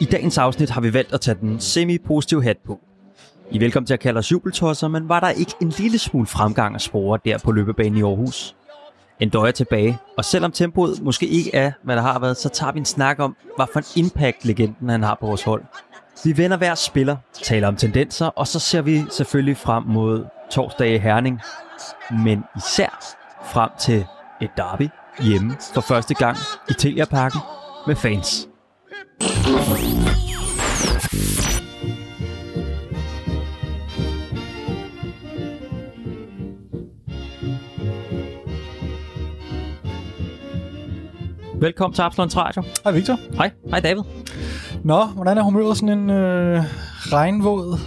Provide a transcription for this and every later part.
I dagens afsnit har vi valgt at tage den semi-positive hat på. I er velkommen til at kalde os jubeltosser, men var der ikke en lille smule fremgang at spore der på løbebanen i Aarhus? En døje tilbage, og selvom tempoet måske ikke er, hvad der har været, så tager vi en snak om, hvad for en impact legenden han har på vores hold. Vi vender hver spiller, taler om tendenser, og så ser vi selvfølgelig frem mod torsdag i Herning. Men især frem til et derby hjemme for første gang i Telia Parken med fans. Velkommen til Absalons Radio. Hej Victor. Hej, hej David. Nå, hvordan er humøret sådan en øh, regnvåd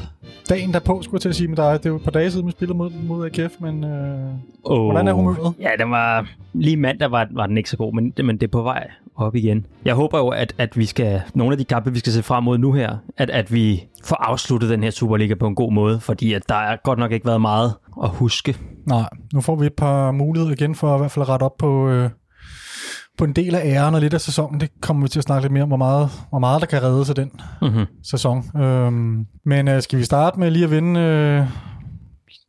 dagen derpå, skulle jeg til at sige med dig? Det var et par dage siden, vi spillede mod, mod AGF, men øh, Oh. hvordan er humøret? Ja, den var lige mandag var, var den ikke så god, men, men det er på vej op igen. Jeg håber jo, at, at vi skal, nogle af de kampe, vi skal se frem mod nu her, at, at vi får afsluttet den her Superliga på en god måde, fordi at der er godt nok ikke været meget at huske. Nej, nu får vi et par muligheder igen for at i hvert fald rette op på, øh, på en del af æren og lidt af sæsonen. Det kommer vi til at snakke lidt mere om, hvor meget, hvor meget der kan redde sig den Mm-hmm. sæson. Øhm, men øh, skal vi starte med lige at vinde øh,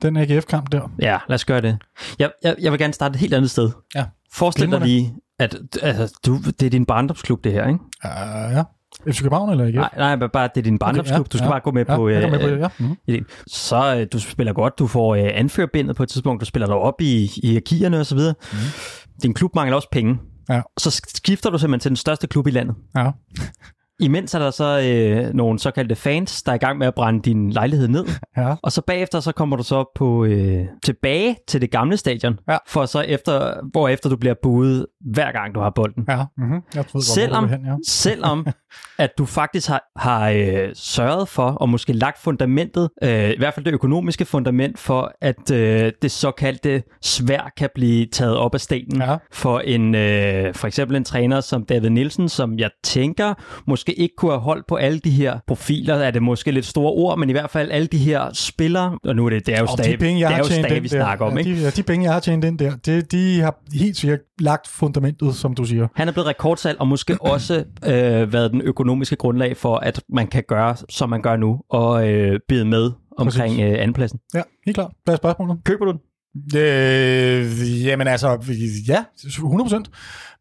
den AGF-kamp der? Ja, lad os gøre det. Jeg, jeg, jeg vil gerne starte et helt andet sted. Ja. Forestil dig lige, at altså, du, det er din barndomsklub, det her, ikke? Uh, ja. FC København eller AGF? Nej, nej, bare det er din barndomsklub. Okay, du skal ja, bare gå med ja, på... går med på øh, det, ja. Mm-hmm. ideen. Så øh, du spiller godt, du får øh, anførbindet på et tidspunkt, du spiller dig op i, i hierarkierne og så videre. Mm. Din klub mangler også penge. Ja. Så skifter du simpelthen til den største klub i landet. Ja. Imens er der så øh, nogle såkaldte fans, der er i gang med at brænde din lejlighed ned. ja. Og så bagefter så kommer du så på øh, tilbage til det gamle stadion, Ja. for så efter, hvor efter du bliver buet hver gang du har bolden. Ja, mm-hmm. jeg godt, Selvom, hen, ja. selvom at du faktisk har, har øh, sørget for, og måske lagt fundamentet, øh, i hvert fald det økonomiske fundament, for at øh, det såkaldte svær kan blive taget op af stenen Ja. for en øh, for eksempel en træner som David Nielsen, som jeg tænker måske ikke kunne have holdt på alle de her profiler, er det måske lidt store ord, men i hvert fald alle de her spillere, og nu er det, det er jo stadig, de penge, det er jo stadig vi der, snakker om, ja, ikke? De, ja, de penge, jeg har tjent ind der, det, de har helt sikkert lagt fundamentet, som du siger. Han er blevet rekordsalg, og måske også øh, været den økonomiske grundlag for, at man kan gøre, som man gør nu, og øh, bide med omkring øh, andenpladsen. Ja, helt klart. Hvad er spørgsmålet? Køber du den? Øh, jamen altså, ja, 100%.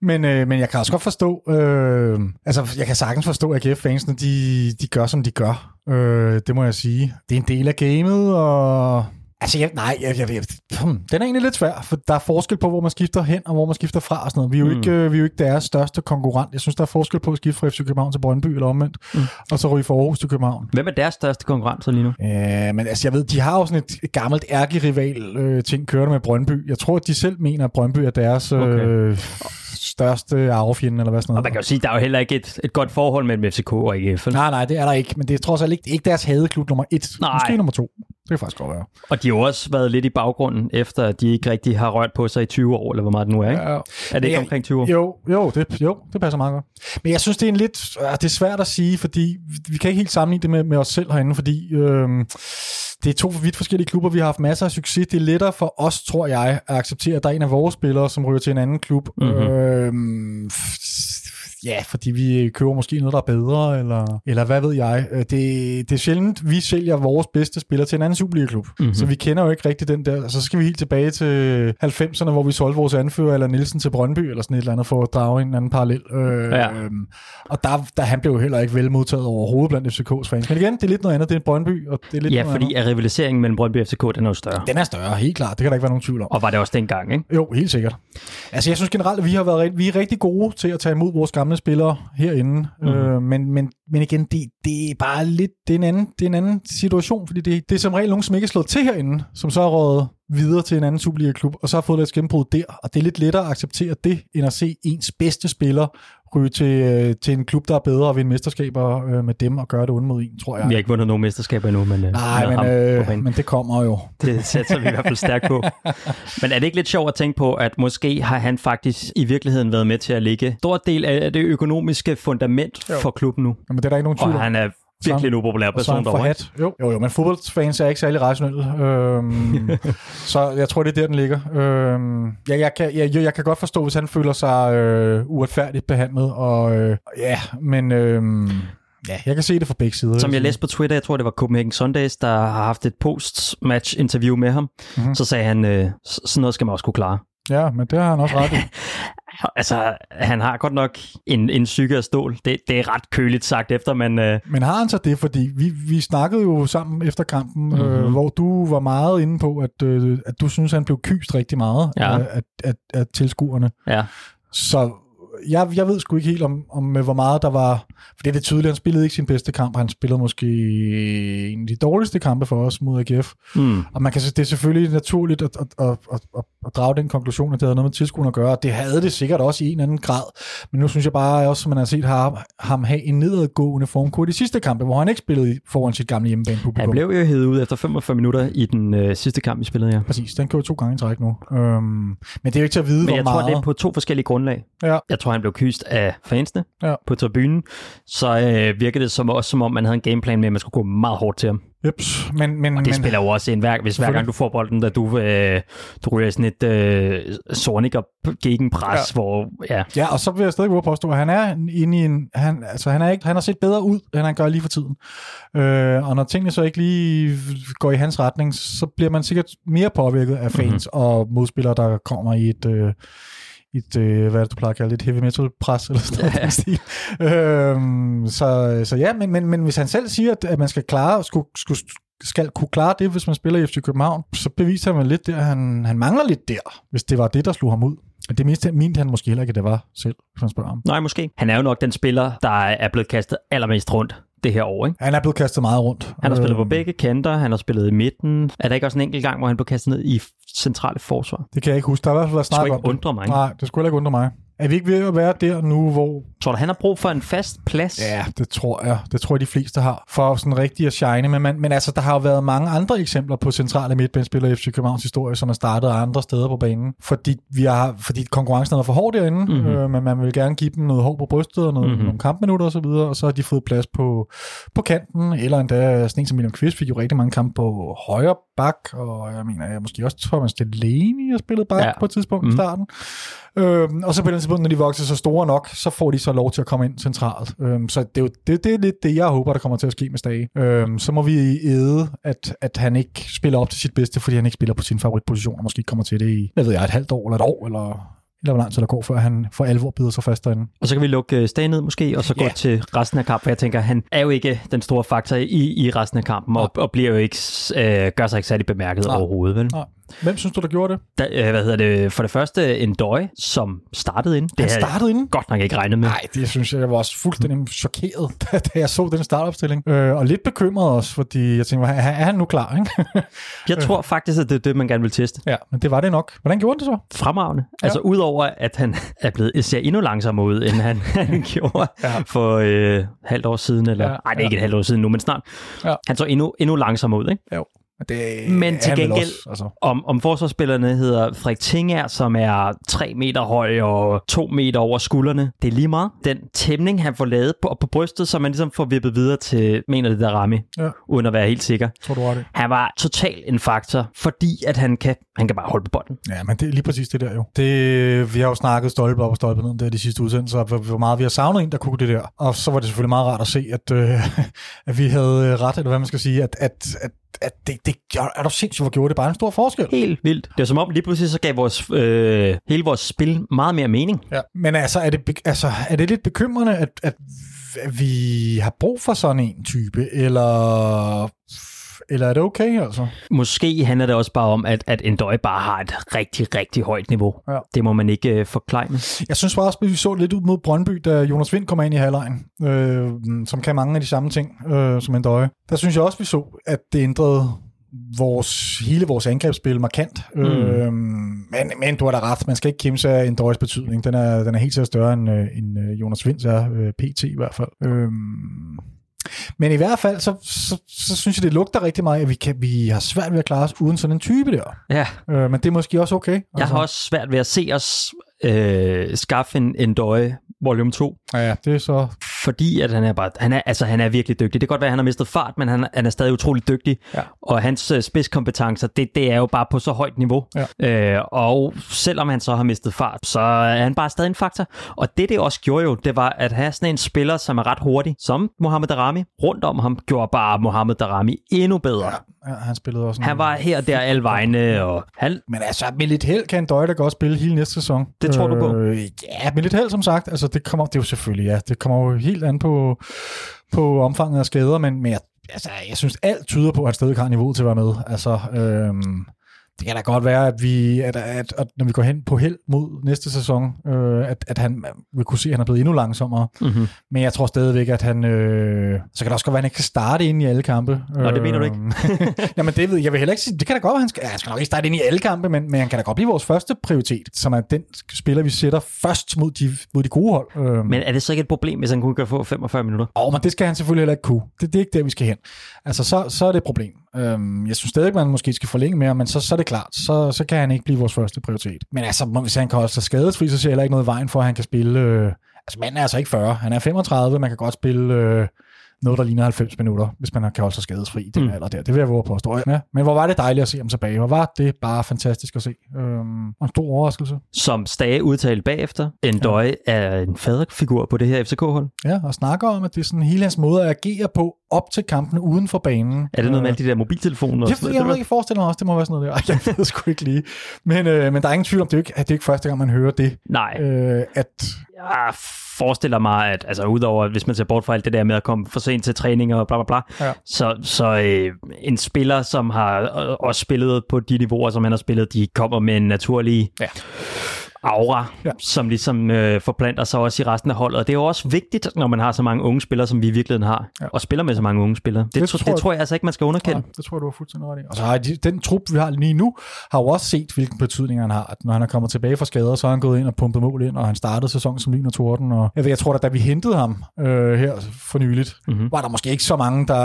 Men, øh, men jeg kan også godt forstå, øh, altså jeg kan sagtens forstå, at AGF-fansene, de, de gør, som de gør. Øh, det må jeg sige. Det er en del af gamet, og... Altså, jeg, nej, jeg, jeg, jeg, hmm, den er egentlig lidt svær, for der er forskel på, hvor man skifter hen, og hvor man skifter fra og sådan noget. Vi er jo, Mm. ikke, øh, vi er jo ikke deres største konkurrent. Jeg synes, der er forskel på at skifte fra FC København til Brøndby eller omvendt, Mm. og så ryge fra Aarhus til København. Hvem er deres største konkurrent så lige nu? Øh, men altså, jeg ved, de har jo sådan et gammelt ærkerival øh, ting kørende med Brøndby. Jeg tror, at de selv mener, at Brøndby er deres øh, Okay. Største arvefjende, eller hvad sådan Og noget. man kan jo sige, der er jo heller ikke et, et godt forhold mellem FCK og AGF. Nej, nej, det er der ikke, men det er trods alt ikke, ikke deres hadeklub nummer et. Nej. Måske nummer to. Det kan faktisk godt være. Og de har også været lidt i baggrunden, efter at de ikke rigtig har rørt på sig i 20 år, eller hvor meget det nu er, ikke? Ja, Er det ikke Ja, omkring 20 år? Jo, jo det, jo, det passer meget godt. Men jeg synes, det er en lidt... øh, Det er svært at sige, fordi vi kan ikke helt sammenligne det med, med os selv herinde, fordi øhm, det er to vidt forskellige klubber. Vi har haft masser af succes. Det er lettere for os, tror jeg, at acceptere, at der er en af vores spillere, som ryger til en anden klub. Mhm. Øhm, f- ja, fordi vi køber måske noget, der er bedre, eller, eller hvad ved jeg. Øh, Det, det er sjældent, vi sælger vores bedste spiller til en anden Superliga-klub. Mhm. Mm-hmm. Så vi kender jo ikke rigtig den der. Så skal vi helt tilbage til 90'erne, hvor vi solgte vores anfører, eller Nielsen til Brøndby, eller sådan et eller andet, for at drage en anden parallel. Øh, Ja. øhm, og der, der, han blev jo heller ikke vel modtaget overhovedet blandt FCK's fans. Men igen, det er lidt noget andet. Det er en Brøndby, og det er lidt Ja, noget fordi andet. at rivaliseringen mellem Brøndby og FCK, den er jo større. Den er større, helt klart. Det kan der ikke være nogen tvivl om. Og var det også dengang, ikke? Jo, helt sikkert. Altså, jeg synes generelt, at vi har været vi er rigtig gode til at tage imod vores gamle spillere herinde. Mm-hmm. Øh, men, men, men igen, det, det er bare lidt, det er en anden, det er en anden situation, fordi det, det er som regel nogen, som ikke er slået til herinde, som så er rådet videre til en anden Superliga-klub, og så har fået lidt gennembrud der, og det er lidt lettere at acceptere det, end at se ens bedste spiller ryge til, øh, til en klub, der er bedre og vinde mesterskaber øh, med dem og gøre det ondt mod en, tror jeg. Vi har ikke vundet nogen mesterskaber endnu, men, øh, Nej, men, øh, men det kommer jo. Det sætter vi i hvert fald stærkt på. Men er det ikke lidt sjovt at tænke på, at måske har han faktisk i virkeligheden været med til at lægge stor del af det økonomiske fundament Jo. for klubben nu? Jamen, det er der ikke nogen tvivl Og han er virkelig en upopulær er person derovre. forhat. Jo, jo, jo, men fodboldfans er ikke særlig rationelle. Øhm, så jeg tror, det er der, den ligger. Øhm, jeg, jeg, kan, jeg, jeg kan godt forstå, hvis han føler sig øh, uretfærdigt behandlet. Og, øh, ja, men, øh, Ja, jeg kan se det fra begge sider. Som jeg læste på Twitter, jeg tror det var Copenhagen Sundays, der har haft et post-match interview med ham, mm-hmm. så sagde han, øh, sådan noget skal man også kunne klare. Ja, men det har han også ret i. altså, han har godt nok en, en psyke af stål. Det, det er ret køligt sagt efter, men... Øh... Men har han så det? Fordi vi, vi snakkede jo sammen efter kampen, mm-hmm. øh, mhm. hvor du var meget inde på, at, øh, at du synes, han blev kyst rigtig meget ja. af, af, af, af tilskuerne. Ja. Så jeg, jeg ved sgu ikke helt om, om hvor meget der var... For det er det tydeligt, han spillede ikke sin bedste kamp. Han spillede måske en af de dårligste kampe for os mod AGF. Mm. Og man kan det er selvfølgelig naturligt at, at, at, at, at, at drage den konklusion, at det havde noget med tilskuerne at gøre. Det havde det sikkert også i en anden grad. Men nu synes jeg bare også, at man har set ham, ham have en nedadgående formkur i de sidste kampe, hvor han ikke spillede foran sit gamle hjemmebanepublikum. Han blev jo hævet ud efter 45 minutter i den øh, sidste kamp, vi spillede, ja. Præcis, den kører to gange i træk nu. Øhm, men det er jo ikke til at vide, men hvor jeg meget... tror, det er på to forskellige grundlag. Ja. Jeg tror, han blev kyst af fansene ja. på tribunen, så øh, virkede det som, også som om, man havde en gameplan med, at man skulle gå meget hårdt til ham. Jeps, men, men, og det men, spiller jo også en værk, hvis hver gang du får bolden, da du, øh, du ryger sådan et øh, Sonic og gegenpres, ja. hvor... Ja. ja, og så vil jeg stadig gå påstå, at han er inde i en... Han, altså, han, er ikke, han har set bedre ud, end han gør lige for tiden. Øh, og når tingene så ikke lige går i hans retning, så bliver man sikkert mere påvirket af fans mm-hmm. og modspillere, der kommer i et... Øh, et, øh, hvad er det, du plejer at kalde et heavy metal pres, eller sådan noget ja. stil. Øhm, så, så ja, men, men, men hvis han selv siger, at, at man skal klare, skulle, skulle, skal kunne klare det, hvis man spiller i FC København, så beviser han lidt der, han, han mangler lidt der, hvis det var det, der slog ham ud. Men det mindste mente han måske heller ikke, at det var selv, hvis man spørger ham. Nej, måske. Han er jo nok den spiller, der er blevet kastet allermest rundt det her år. Ikke? Han er blevet kastet meget rundt. Han har spillet på øhm. begge kanter, han har spillet i midten. Er der ikke også en enkelt gang, hvor han blev kastet ned i centrale forsvar? Det kan jeg ikke huske. Der har i hvert fald snak om det. undre mig. Nej, det skulle ikke undre mig. Er vi ikke ved at være der nu, hvor... Tror du, han har brug for en fast plads? Ja, det tror jeg. Det tror jeg, de fleste har. For sådan rigtig at shine. Men, man, men altså, der har jo været mange andre eksempler på centrale midtbanespillere i FC Københavns historie, som er startet andre steder på banen. Fordi, vi har, fordi konkurrencen er for hård derinde, mm-hmm. øh, men man vil gerne give dem noget hår på brystet og noget, mm-hmm. nogle kampminutter osv., og, og så har de fået plads på, på kanten, eller endda sådan en som William Kvist fik jo rigtig mange kampe på højre bak, og jeg mener, jeg måske også Thomas Delaney har spillet bak ja. på et tidspunkt mm-hmm. i starten. Øhm, og så på den tidspunkt, når de vokser så store nok, så får de så lov til at komme ind centralt. Øhm, så det er jo det, det er lidt det, jeg håber, der kommer til at ske med Stage. Øhm, så må vi æde, at, at han ikke spiller op til sit bedste, fordi han ikke spiller på sin favoritposition, og måske kommer til det i, jeg ved jeg, et halvt år eller et år, eller eller hvor lang tid der går, før han for alvor bider sig fast derinde. Og så kan vi lukke øh, Stage ned måske, og så gå til resten af kampen, for jeg tænker, han er jo ikke den store faktor i, i resten af kampen, og, og bliver jo ikke, øh, gør sig ikke særlig bemærket Nej. overhovedet, vel? Nej. Hvem synes du, der gjorde det? Da, øh, hvad hedder det? For det første en døj, som startede ind. Det Han startede ind? godt nok ikke regnet med. Nej, det synes jeg, jeg var også fuldstændig chokeret, da, da jeg så den startopstilling. Øh, og lidt bekymret også, fordi jeg tænkte, er, er han nu klar? Ikke? jeg tror faktisk, at det er det, man gerne vil teste. Ja, men det var det nok. Hvordan gjorde det så? Fremragende. Ja. Altså udover, at han er blevet, ser endnu langsommere ud, end han, han gjorde ja. for øh, halvt år siden. Eller, ja, nej, det er ikke ja. et halvt år siden nu, men snart. Ja. Han så endnu, endnu langsommere ud, ikke? Jo. Det Men til gengæld, også, altså. om, om forsvarsspillerne hedder Frederik Tinger, som er 3 meter høj og 2 meter over skuldrene, det er lige meget. Den tæmning, han får lavet på, på brystet, så man ligesom får vippet videre til, mener det der Rami, ja. uden at være helt sikker. Tror du det? Han var totalt en faktor, fordi at han kan, han kan bare holde på bolden. Ja, men det er lige præcis det der jo. Det, vi har jo snakket stolpe op og stolpe ned der de sidste udsendelser, hvor, hvor meget vi har savnet en, der kunne det der. Og så var det selvfølgelig meget rart at se, at, øh, at vi havde ret, eller hvad man skal sige, at, at, at at det, det er du sindssygt, hvor gjorde det bare en stor forskel. Helt vildt. Det er som om lige pludselig så gav vores, øh, hele vores spil meget mere mening. Ja. Men altså er, det, altså, er det lidt bekymrende, at, at vi har brug for sådan en type, eller eller er det okay, altså? Måske handler det også bare om, at, at Endøj bare har et rigtig, rigtig højt niveau. Ja. Det må man ikke uh, forklejne. Jeg synes bare også, at vi så lidt ud mod Brøndby, da Jonas Vind kom ind i halvlejen, øh, som kan mange af de samme ting øh, som Endøj. Der synes jeg også, vi så, at det ændrede vores, hele vores angrebsspil markant. Mm. Øh, men, men du har da ret, man skal ikke kæmpe sig en dårlig betydning. Den er, den er helt sikkert større end, øh, end øh, Jonas Vinds er, øh, PT i hvert fald. Øh, men i hvert fald, så, så, så synes jeg, det lugter rigtig meget, at vi, kan, vi har svært ved at klare os uden sådan en type der. Ja. Øh, men det er måske også okay. Altså. Jeg har også svært ved at se os øh, skaffe en, en døje volume 2. Ja, det er så fordi at han er bare, han er, altså han er virkelig dygtig. Det kan godt være, at han har mistet fart, men han, han er stadig utrolig dygtig. Ja. Og hans øh, spidskompetencer, det, det er jo bare på så højt niveau. Ja. Øh, og selvom han så har mistet fart, så er han bare stadig en faktor. Og det, det også gjorde jo, det var at have sådan en spiller, som er ret hurtig, som Mohamed Darami, rundt om ham, gjorde bare Mohamed Darami endnu bedre. Ja, han spillede også. Han var her og der alle vegne, og han, Men altså, med lidt held kan Døje da godt spille hele næste sæson. Det tror du på? Øh, ja, med lidt held, som sagt. Altså, det kommer, det er jo selvfølgelig, ja. Det kommer jo helt an på, på omfanget af skader, men, men jeg, altså, jeg synes, alt tyder på, at han stadig har niveau til at være med. Altså, øhm, det kan da godt være, at, vi, at, at, at når vi går hen på held mod næste sæson, øh, at, at han vil kunne se, at han er blevet endnu langsommere. mm-hmm. Men jeg tror stadigvæk, at han... Øh, så kan det også godt være, at han ikke kan starte ind i alle kampe. Nå, det mener du ikke? Jamen, det ved jeg. Vil heller ikke sige... Det kan da godt være, han skal... Ja, han skal nok ikke starte ind i alle kampe, men, men han kan da godt blive vores første prioritet, som er den spiller, vi sætter først mod de, mod de gode hold. Øh, Men er det så ikke et problem, hvis han kun kan få 45 minutter? og, men det skal han selvfølgelig heller ikke kunne. Det, det er ikke der, vi skal hen. Altså, så, så er det et problem. Øhm, jeg synes stadig, man måske skal forlænge mere, men så, så er det klart. Så, så kan han ikke blive vores første prioritet. Men altså, hvis han kan holde sig skadesfri, så ser jeg heller ikke noget i vejen for, at han kan spille... Øh, altså, manden er altså ikke 40. Han er 35. Man kan godt spille... Øh, noget, der ligner 90 minutter, hvis man kan holde sig skadesfri i den Mm. alder der. Det vil jeg våge at påstå. Ja, men hvor var det dejligt at se ham tilbage. Hvor var det bare fantastisk at se. Øhm, og en stor overraskelse. Som Stage udtalte bagefter, Endøj ja. er en faderfigur på det her FCK-hold. Ja, og snakker om, at det er sådan hele hans måde at agere på op til kampene uden for banen. Er det noget med Øh, alle de der mobiltelefoner? Jeg, jeg, jeg, noget? jeg forestiller mig også, det må være sådan noget der. Ej, Jeg ved sgu ikke lige. Men, øh, men der er ingen tvivl om, det er ikke, at det er ikke første gang, man hører det. Nej, Øh, at, jeg forestiller mig, at altså, udover hvis man ser bort fra alt det der med at komme for sent til træning og bla bla bla, Ja. så, så øh, en spiller, som har øh, også spillet på de niveauer, som han har spillet, de kommer med en naturlig Ja. Aura, Ja. som ligesom øh, forplanter sig også i resten af holdet. Og det er jo også vigtigt, når man har så mange unge spillere, som vi i virkeligheden har, Ja. og spiller med så mange unge spillere. Det, Det tror det jeg- tror jeg altså ikke, man skal underkende. ja, det tror jeg, du har fuldstændig ret i. Og så har de, den trup, vi har lige nu, har jo også set, hvilken betydning han har. At når han er kommet tilbage fra skader, så har han gået ind og pumpet mål ind, og han startede sæsonen som lyn og torden. Og jeg, ved, jeg tror, at da vi hentede ham øh, her for nyligt, Mhm. mm-hmm. var der måske ikke så mange, der...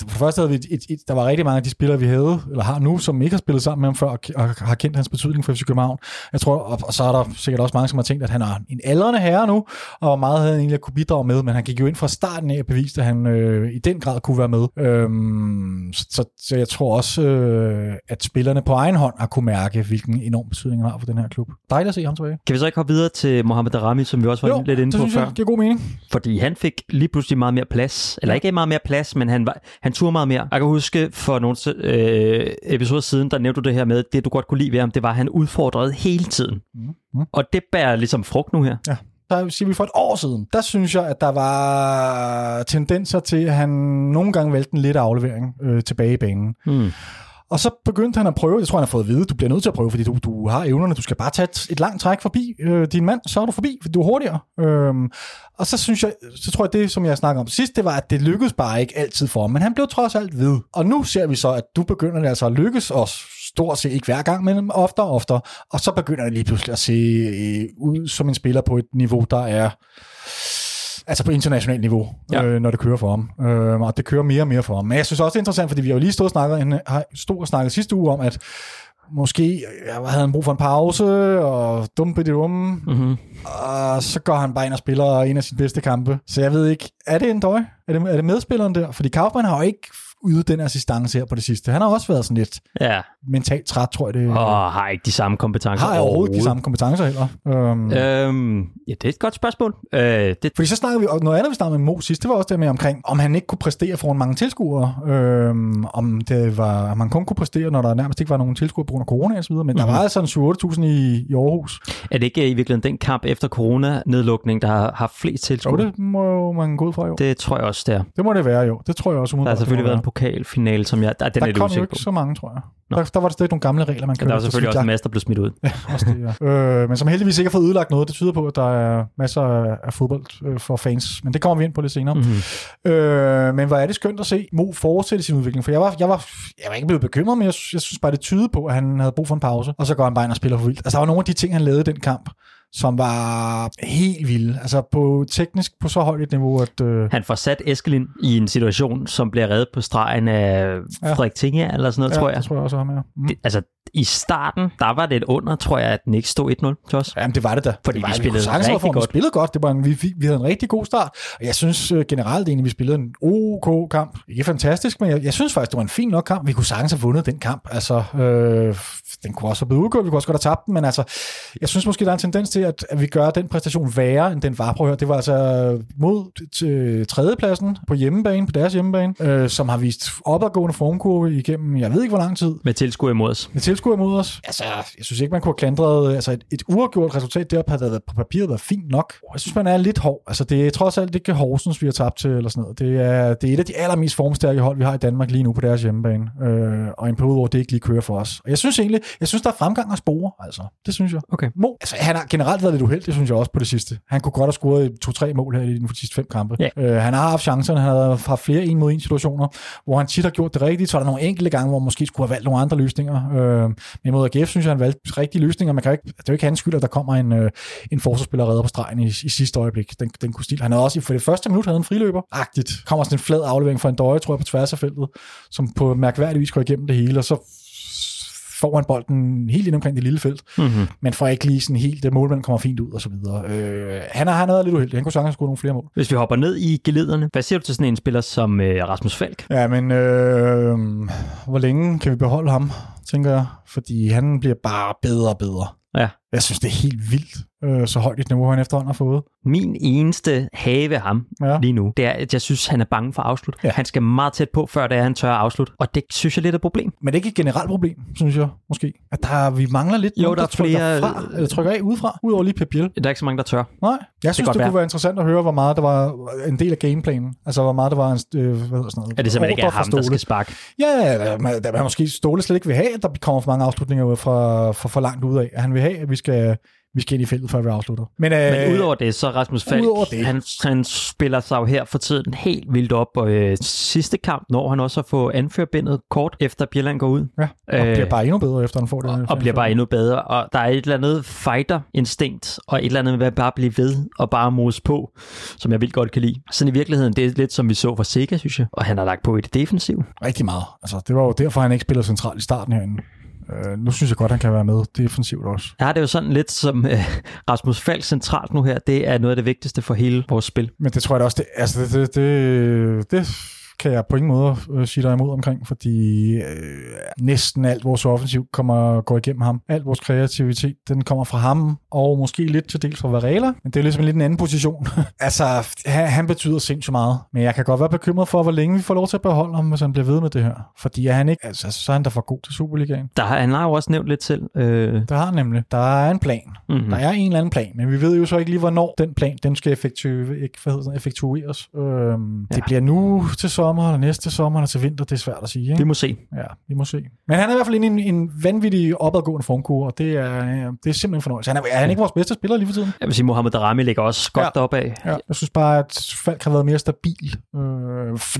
For det første havde vi et, et, et, der var rigtig mange af de spillere, vi havde, eller har nu, som ikke har spillet sammen med ham før, og, og har kendt hans betydning for FC København. Jeg tror, og, og så er der sikkert også mange, som har tænkt, at han er en aldrende herre nu, og meget havde han egentlig kunne bidrage med, men han gik jo ind fra starten af og beviste, at han øh, i den grad kunne være med. Øhm, så, så, så jeg tror også, øh, at spillerne på egen hånd har kunne mærke, hvilken enorm betydning han har for den her klub. Dejligt at se ham tilbage. Kan vi så ikke hoppe videre til Mohamed Darami, som vi også var Jo, lidt inde det på før? jeg giver god mening. Fordi han fik lige pludselig meget mere plads. Eller ikke meget mere plads, men han, var, han turde meget mere. Jeg kan huske for nogle øh, episoder siden, der nævnte du det her med, det du godt kunne lide ved ham, det var, at han udfordrede hele tiden. Mhm. Og det bærer ligesom frugt nu her. Der siger vi for et år siden, der synes jeg, at der var tendenser til, at han nogle gange valgte en lidt aflevering øh, tilbage i banen. Hmm. Og så begyndte han at prøve, jeg tror, han har fået at vide, du bliver nødt til at prøve, fordi du, du har evnerne, du skal bare tage et, et langt træk forbi øh, din mand, så er du forbi, fordi du er hurtigere. Øhm, og så synes jeg, så tror jeg, det som jeg snakkede om sidst, det var, at det lykkedes bare ikke altid for ham, men han blev trods alt ved. Og nu ser vi så, at du begynder altså at lykkes os stort set ikke hver gang, men oftere og oftere. Og så begynder det lige pludselig at se øh, ud som en spiller på et niveau, der er altså på internationalt niveau, Ja. øh, når det kører for ham. Øh, og det kører mere og mere for ham. Men jeg synes også, det er interessant, fordi vi har jo lige stået og snakket, en, har stod og snakket sidste uge om, at måske ja, havde han brug for en pause, og dum på det dumme, Mm-hmm. og så går han bare ind og spiller en af sine bedste kampe. Så jeg ved ikke, er det en døj? Er det, er det medspilleren der? Fordi Kaufmann har jo ikke ydet den assistance her på det sidste. Han har også været sådan lidt Ja, mentalt træt, tror jeg det og har ikke de samme kompetencer har jeg overhovedet de samme kompetencer heller. Um, Øhm, ja, det er et godt spørgsmål. Øh, det, Fordi så snakkede vi, og noget andet vi snakkede med Mo sidst, det var også det med omkring, om han ikke kunne præstere foran mange tilskuere. Øhm, om det var, om han kun kunne præstere, når der nærmest ikke var nogen tilskuere på grund af corona videre. Men mm-hmm. der var altså en 7-8.000 i, i Aarhus. er det ikke i virkeligheden den kamp efter corona-nedlukning, der har haft flest Jo, tilskuere? det må jo man gå ud fra jo. Det, tror jeg også, der. det må det være jo. Det tror jeg også. Der har selvfølgelig været en pokalfinale, som jeg... Der, den er Der lidt kom jo ikke på. så mange, tror jeg. Nå. Der, der var der stadig nogle gamle regler, man Ja, kørte. der er efter, selvfølgelig så også en masse, der blev smidt ud. jeg- også det, ja. øh, men som heldigvis ikke har fået ødelagt noget. Det tyder på, at der er masser af fodbold øh, for fans. Men det kommer vi ind på lidt senere. Mm-hmm. Øh, men hvor er det skønt at se Mo fortsætte sin udvikling, for jeg var, jeg var, jeg var ikke blevet bekymret, men jeg, synes- jeg synes bare, det tyder på, at han havde brug for en pause, og så går han bare ind og spiller for vildt. Altså, der var nogle af de ting, han lavede i den kamp, som var helt vilde. Altså på teknisk på så højt et niveau, at... Øh... Han får sat Eskelin i en situation, som bliver reddet på stregen af ja. Frederik Tinge, eller sådan noget, ja, tror jeg. det tror jeg også ham, ja. Mm. Det, altså, i starten, der var det et under, tror jeg, at den ikke stod 1-0 til os. Jamen, det var det da. Fordi det var, vi spillede vi rigtig godt. Vi spillede godt. Det var en, vi, vi havde en rigtig god start. Og jeg synes uh, generelt egentlig, vi spillede en OK kamp. Ikke fantastisk, men jeg, jeg synes faktisk, det var en fin nok kamp. Vi kunne sagtens have vundet den kamp. Altså, øh, den kunne også have blevet udgået. Vi kunne også godt have tabt den, men altså, jeg synes måske, der er en tendens til, at, at vi gør den præstation værre, end den var. Prøv at det var altså mod til tredjepladsen på hjemmebane, på deres hjemmebane, øh, som har vist opadgående formkurve igennem, jeg ved ikke hvor lang tid. Med tilskuer imod os. Med tilskuer imod os. Altså, jeg synes ikke, man kunne have klandret, altså et, et uafgjort resultat deroppe havde været på papiret været fint nok. Jeg synes, man er lidt hård. Altså, det er trods alt ikke Horsens, vi har tabt til, eller sådan noget. Det er, det er et af de allermest formstærke hold, vi har i Danmark lige nu på deres hjemmebane. Øh, og en periode, hvor det ikke lige kører for os. Og jeg synes egentlig, jeg synes, der er fremgang at spore, altså. Det synes jeg. Okay. Mo, altså, han har generelt været lidt uheldig, synes jeg også på det sidste. Han kunne godt have scoret to-tre mål her i de sidste fem kampe. Ja. Øh, han har haft chancerne, han har haft flere en mod en situationer, hvor han tit har gjort det rigtigt. Så er der nogle enkelte gange, hvor man måske skulle have valgt nogle andre løsninger. Øh, men mod AGF synes jeg, han valgte rigtige løsninger. Man kan ikke, det er jo ikke hans skyld, at der kommer en, øh, en forsvarsspiller redder på stregen i, i sidste øjeblik. Den, den kunne stil. Han havde også for det første minut havde en friløber. Agtigt. Kommer sådan en flad aflevering fra en døje, tror jeg, på tværs af feltet, som på mærkværdig vis går igennem det hele, og så får han bolden helt ind omkring det lille felt, mm-hmm. men får ikke lige sådan helt, det målmanden kommer fint ud og så videre. Øh, han, har, været lidt uheldig, han kunne sagtens score nogle flere mål. Hvis vi hopper ned i gelederne, hvad siger du til sådan en spiller som øh, Rasmus Falk? Ja, men øh, hvor længe kan vi beholde ham, tænker jeg, fordi han bliver bare bedre og bedre. Ja. Jeg synes, det er helt vildt, øh, så højt et niveau, han efterhånden har fået. Min eneste have ved ham Ja. lige nu, det er, at jeg synes, han er bange for at afslutte. Ja. Han skal meget tæt på, før det er, han tør at afslutte. Og det synes jeg lidt er et problem. Men det er ikke et generelt problem, synes jeg, måske. At der, vi mangler lidt Jo, nogen, der er trykker flere- Fra, eller trykker af udefra, udover lige Pep Biel. Der er ikke så mange, der tør. Nej, jeg synes, det, det være. kunne være interessant at høre, hvor meget der var en del af gameplanen. Altså, hvor meget der var en, øh, hvad sådan noget, Er det simpelthen ikke er ham, der skal sparke? Ja, der, man- der man måske Ståle slet ikke vil have, at der kommer for mange afslutninger ud fra, fra for langt ud af. Han vil have, at vi skal, vi skal ind i feltet, før vi afslutter. Men, øh, Men udover det, så Rasmus Falk, det. Han, han spiller sig jo her for tiden helt vildt op. Og øh, sidste kamp når han også at få anførbindet kort, efter Bjelland går ud. ja, og øh, bliver bare endnu bedre, efter han får det. og, og bliver bare endnu bedre. Og der er et eller andet fighter-instinkt, og et eller andet med at bare blive ved og bare mose på, som jeg vildt godt kan lide. Sådan i virkeligheden, det er lidt som vi så fra Sega, synes jeg. Og han har lagt på i det defensiv. Rigtig meget. Altså, det var jo derfor, han ikke spiller centralt i starten herinde. Øh, nu synes jeg godt, han kan være med defensivt også. Har det jo sådan lidt som øh, Rasmus Falk centralt nu her. Det er noget af det vigtigste for hele vores spil. Men det tror jeg da også, det, altså det, det, det, det kan jeg på ingen måde øh, sige dig imod omkring, fordi øh, næsten alt vores offensiv kommer, går igennem ham. Alt vores kreativitet, den kommer fra ham, og måske lidt til dels fra Varela, men det er ligesom en lidt en anden position. altså, han, han betyder sindssygt meget, men jeg kan godt være bekymret for, hvor længe vi får lov til at beholde ham, hvis han bliver ved med det her. Fordi er han ikke, altså, så er han da for god til Superligaen. Der har, han har jo også nævnt lidt selv. Øh, Der har han nemlig. Der er en plan. mm-hmm. Der er en eller anden plan, men vi ved jo så ikke lige, hvornår den plan den skal effektuere, ikke, hvad hedder effektueres. Øhm, ja. Det bliver nu til sommer, eller næste sommer, eller til vinter, det er svært at sige. Ikke? Vi må se. Ja, vi må se. Men han er i hvert fald inde i en, en vanvittig opadgående formkurve, og det er, det er simpelthen fornøjelse. Han er, er han ikke vores bedste spiller lige for tiden? Jeg vil sige, Mohamed Darami ligger også godt Ja. deroppe af. Ja. Jeg synes bare, at Falk har været mere stabil. Øh,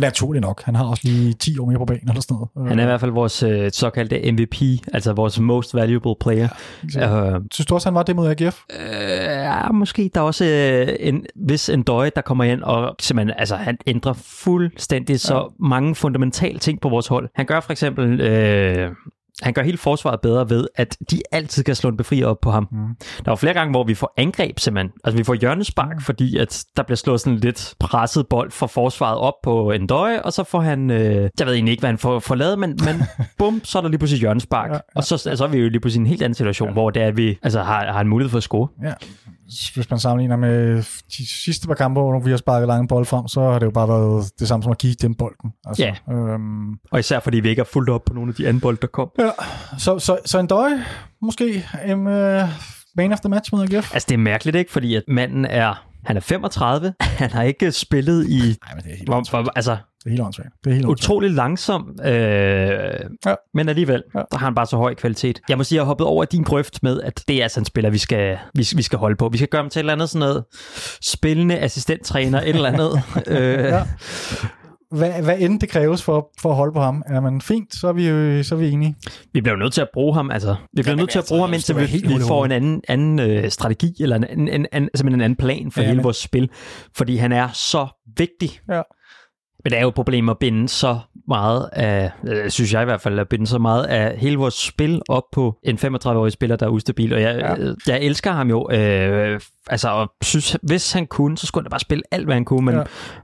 naturligt nok. Han har også lige 10 år mere på banen eller sådan noget. Han er i hvert fald vores øh, såkaldte MVP, altså vores most valuable player. Ja. Øh, Synes du også, han var det mod AGF? Øh, ja, måske. Der er også øh, en vis en døje, der kommer ind, og simpelthen, altså, han ændrer fuldstændig så mange fundamentale ting på vores hold. Han gør for eksempel... Øh, han gør hele forsvaret bedre ved, at de altid kan slå en befrier op på ham. Mm. Der var flere gange, hvor vi får angreb simpelthen. Altså vi får hjørnespark, Mm. fordi at der bliver slået sådan lidt presset bold fra forsvaret op på en døje, og så får han, øh, jeg ved egentlig ikke, hvad han får, får lavet, men, men bum, så er der lige pludselig hjørnespark. Ja, Ja. Og så, så er vi jo lige pludselig en helt anden situation, Ja. ja. hvor det er, at vi altså, har, har en mulighed for at score. Ja. Hvis man sammenligner med de sidste par kampe, hvor vi har sparket lange bold frem, så har det jo bare været det samme som at give dem bolden. Altså, Ja. Øhm, Og især fordi vi ikke har fulgt op på nogle af de anden bold, der kom. ja. Så, så, så en døje, måske en uh, man of the match mod AGF. Altså det er mærkeligt, ikke? Fordi at manden er, han er 35, han har ikke spillet i, Nej, men det er helt, hvor, altså det er helt åndssvagt. Det er helt utrolig langsom, øh, ja. men alligevel, Ja. der har han bare så høj kvalitet. Jeg må sige, jeg har hoppet over din grøft med, at det er altså en spiller, vi skal, vi, vi skal holde på. Vi skal gøre ham til et eller andet sådan noget spillende assistenttræner, et eller andet. øh, Ja. Hvad, hvad end det kræves for, for at holde på ham. Er man fint, så er vi, øh, så er vi enige. Vi bliver jo nødt til at bruge ham, altså. Vi bliver Ja, nødt til at altså, bruge ham, indtil vi, vi får en anden, anden øh, strategi, eller en, en, en, en, simpelthen en anden plan for Ja, ja, hele men- vores spil. Fordi han er så vigtig. Ja. Men det er jo et problem at binde så meget af, øh, synes jeg i hvert fald, at binde så meget af hele vores spil op på en 35-årig spiller, der er ustabil. Og jeg, Ja. ja. jeg elsker ham jo. Øh, altså, og synes, hvis han kunne, så skulle han bare spille alt, hvad han kunne. Men, ja.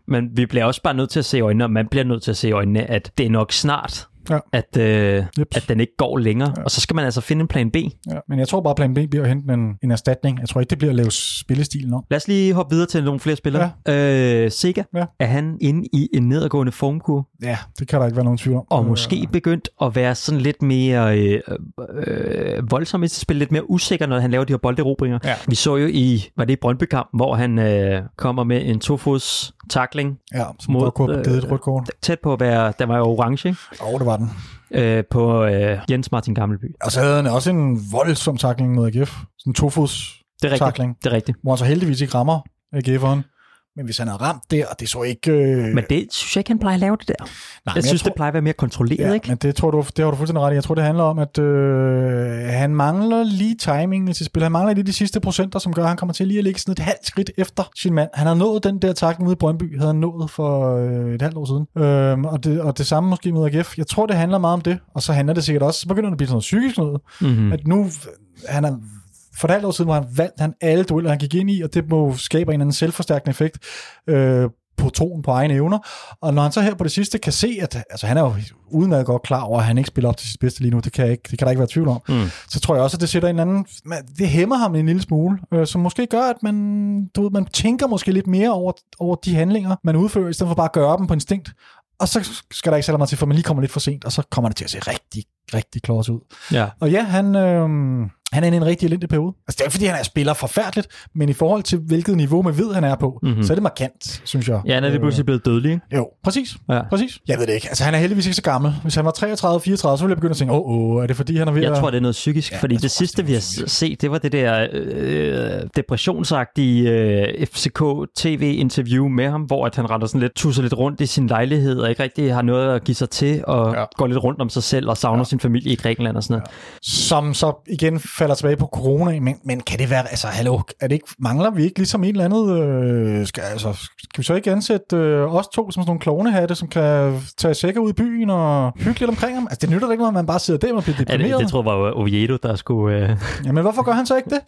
men vi bliver også bare nødt til at se i øjnene, og man bliver nødt til at se i øjnene, at det er nok snart, Ja. at, øh, at den ikke går længere. Ja. Og så skal man altså finde en plan B. Ja. Men jeg tror bare, at plan B bliver at hente en, en erstatning. Jeg tror ikke, det bliver at lave spillestilen om. Lad os lige hoppe videre til nogle flere spillere. Ja. Øh, Sega, Ja. er han inde i en nedadgående formkurve, Ja, det kan der ikke være nogen tvivl om. og Øh, måske begyndt at være sådan lidt mere øh, øh, voldsom i sit spil, lidt mere usikker, når han laver de her bolderobringer. Ja. Vi så jo i, var det i Brøndby-kamp, hvor han øh, kommer med en tofods takling, Ja, som mod, godt kunne have givet et øh, rødt kort. tæt på at være, der var jo orange, ikke? Oh, det var den. Øh, på øh, Jens Martin Gammelby. Og så havde han også en voldsom takling mod AGF. Sådan en tofods Det er rigtigt. takling, Det er rigtigt. hvor han så heldigvis ikke rammer AGF'eren. Men hvis han havde ramt der, og det så ikke... Øh, Men det synes jeg ikke, han plejer at lave det der. nej, jeg men synes, tror, det plejer at være mere kontrolleret, Ja, ikke? men det, tror du, det har du fuldstændig ret i. Jeg tror, det handler om, at øh, han mangler lige timingen i sit spil. Han mangler lige de sidste procenter, som gør, at han kommer til lige at ligge sådan et halvt skridt efter sin mand. Han har nået den der takling ude i Brøndby, havde han nået for øh, et halvt år siden. Øhm, og, det, og det samme måske mod AGF. Jeg tror, det handler meget om det. Og så handler det sikkert også, så begynder det at blive sådan noget psykisk noget. Mm-hmm. At nu, han er, for et halvt år siden, hvor han vandt han alle dueller, han gik ind i, og det må skabe en eller anden selvforstærkende effekt øh, på troen på egne evner. Og når han så her på det sidste kan se, at altså, han er jo udmærket godt klar over, at han ikke spiller op til sit bedste lige nu, det kan, ikke, det kan der ikke være tvivl om, Mm. så tror jeg også, at det sætter en anden, men det hæmmer ham en lille smule, øh, som måske gør, at man, du ved, man tænker måske lidt mere over, over de handlinger, man udfører, i stedet for bare at gøre dem på instinkt. Og så skal der ikke særlig meget til, for man lige kommer lidt for sent, og så kommer det til at se rigtig, rigtig klods ud. Ja. Og ja, han, øh, han er i en rigtig elendig periode. Altså, det er ikke, fordi han er spiller forfærdeligt, men i forhold til, hvilket niveau man ved, han er på, mm-hmm. Mhm. så er det markant, synes jeg. Ja, han er lige pludselig blevet dødelig, ikke? Øh, jo, præcis. Ja. Præcis. Jeg ved det ikke. Altså, han er heldigvis ikke så gammel. Hvis han var 33-34, så ville jeg begynde at tænke, åh, oh, oh, er det fordi, han er ved Jeg at... tror, det er noget psykisk, Ja, fordi det sidste, det vi har set, det var det der øh, depressionsagtige øh, FCK-tv-interview med ham, hvor at han retter sådan lidt, tusser lidt rundt i sin lejlighed, og ikke rigtig har noget at give sig til, og ja. går lidt rundt om sig selv, og savner ja. Sin familie i Grækenland og sådan noget. som så igen falder tilbage på corona, men, men kan det være, altså hallo, er det ikke, mangler vi ikke ligesom et eller andet, øh, skal, altså, skal vi så ikke ansætte øh, os to som sådan nogle klovnehatte, som kan tage sækker ud i byen og hygge lidt omkring ham? Altså det nytter da ikke noget, at man bare sidder der og bliver Ja, deprimeret. det, det tror jeg var Oviedo, der skulle... Øh, Jamen hvorfor gør han så ikke det?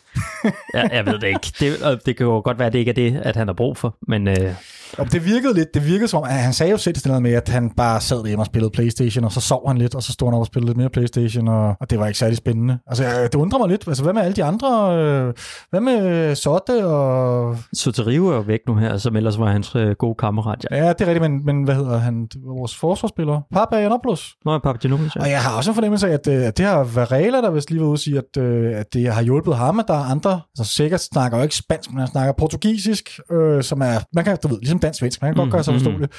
ja, jeg ved det ikke. Det, det kan jo godt være, at det ikke er det, at han har brug for, men... Øh, Og det virkede lidt, det virkede som om, han sagde jo selv sådan noget med, at han bare sad hjemme og spillede Playstation, og så sov han lidt, og så stod han op og spillede lidt mere Playstation, og, og det var ikke særlig spændende. Altså, øh, det undrer mig lidt. Altså, hvad med alle de andre? Øh, hvad med Sotte og... Soterivo er jo væk nu her, som ellers var hans øh, gode kammerat. Ja. Ja, det er rigtigt, men, men hvad hedder han? Vores forsvarsspiller. Papa Janopoulos. Nå, Papagenopoulos, ja. Og jeg har også en fornemmelse af, at, øh, at det har Varela, der vist lige var ude at sige, at, øh, at det har hjulpet ham, at der er andre, altså sikkert snakker jo ikke spansk, men han snakker portugisisk, øh, som er, man kan, du ved, ligesom dansk-svensk, man kan godt Mm, gøre sig mm, forståeligt.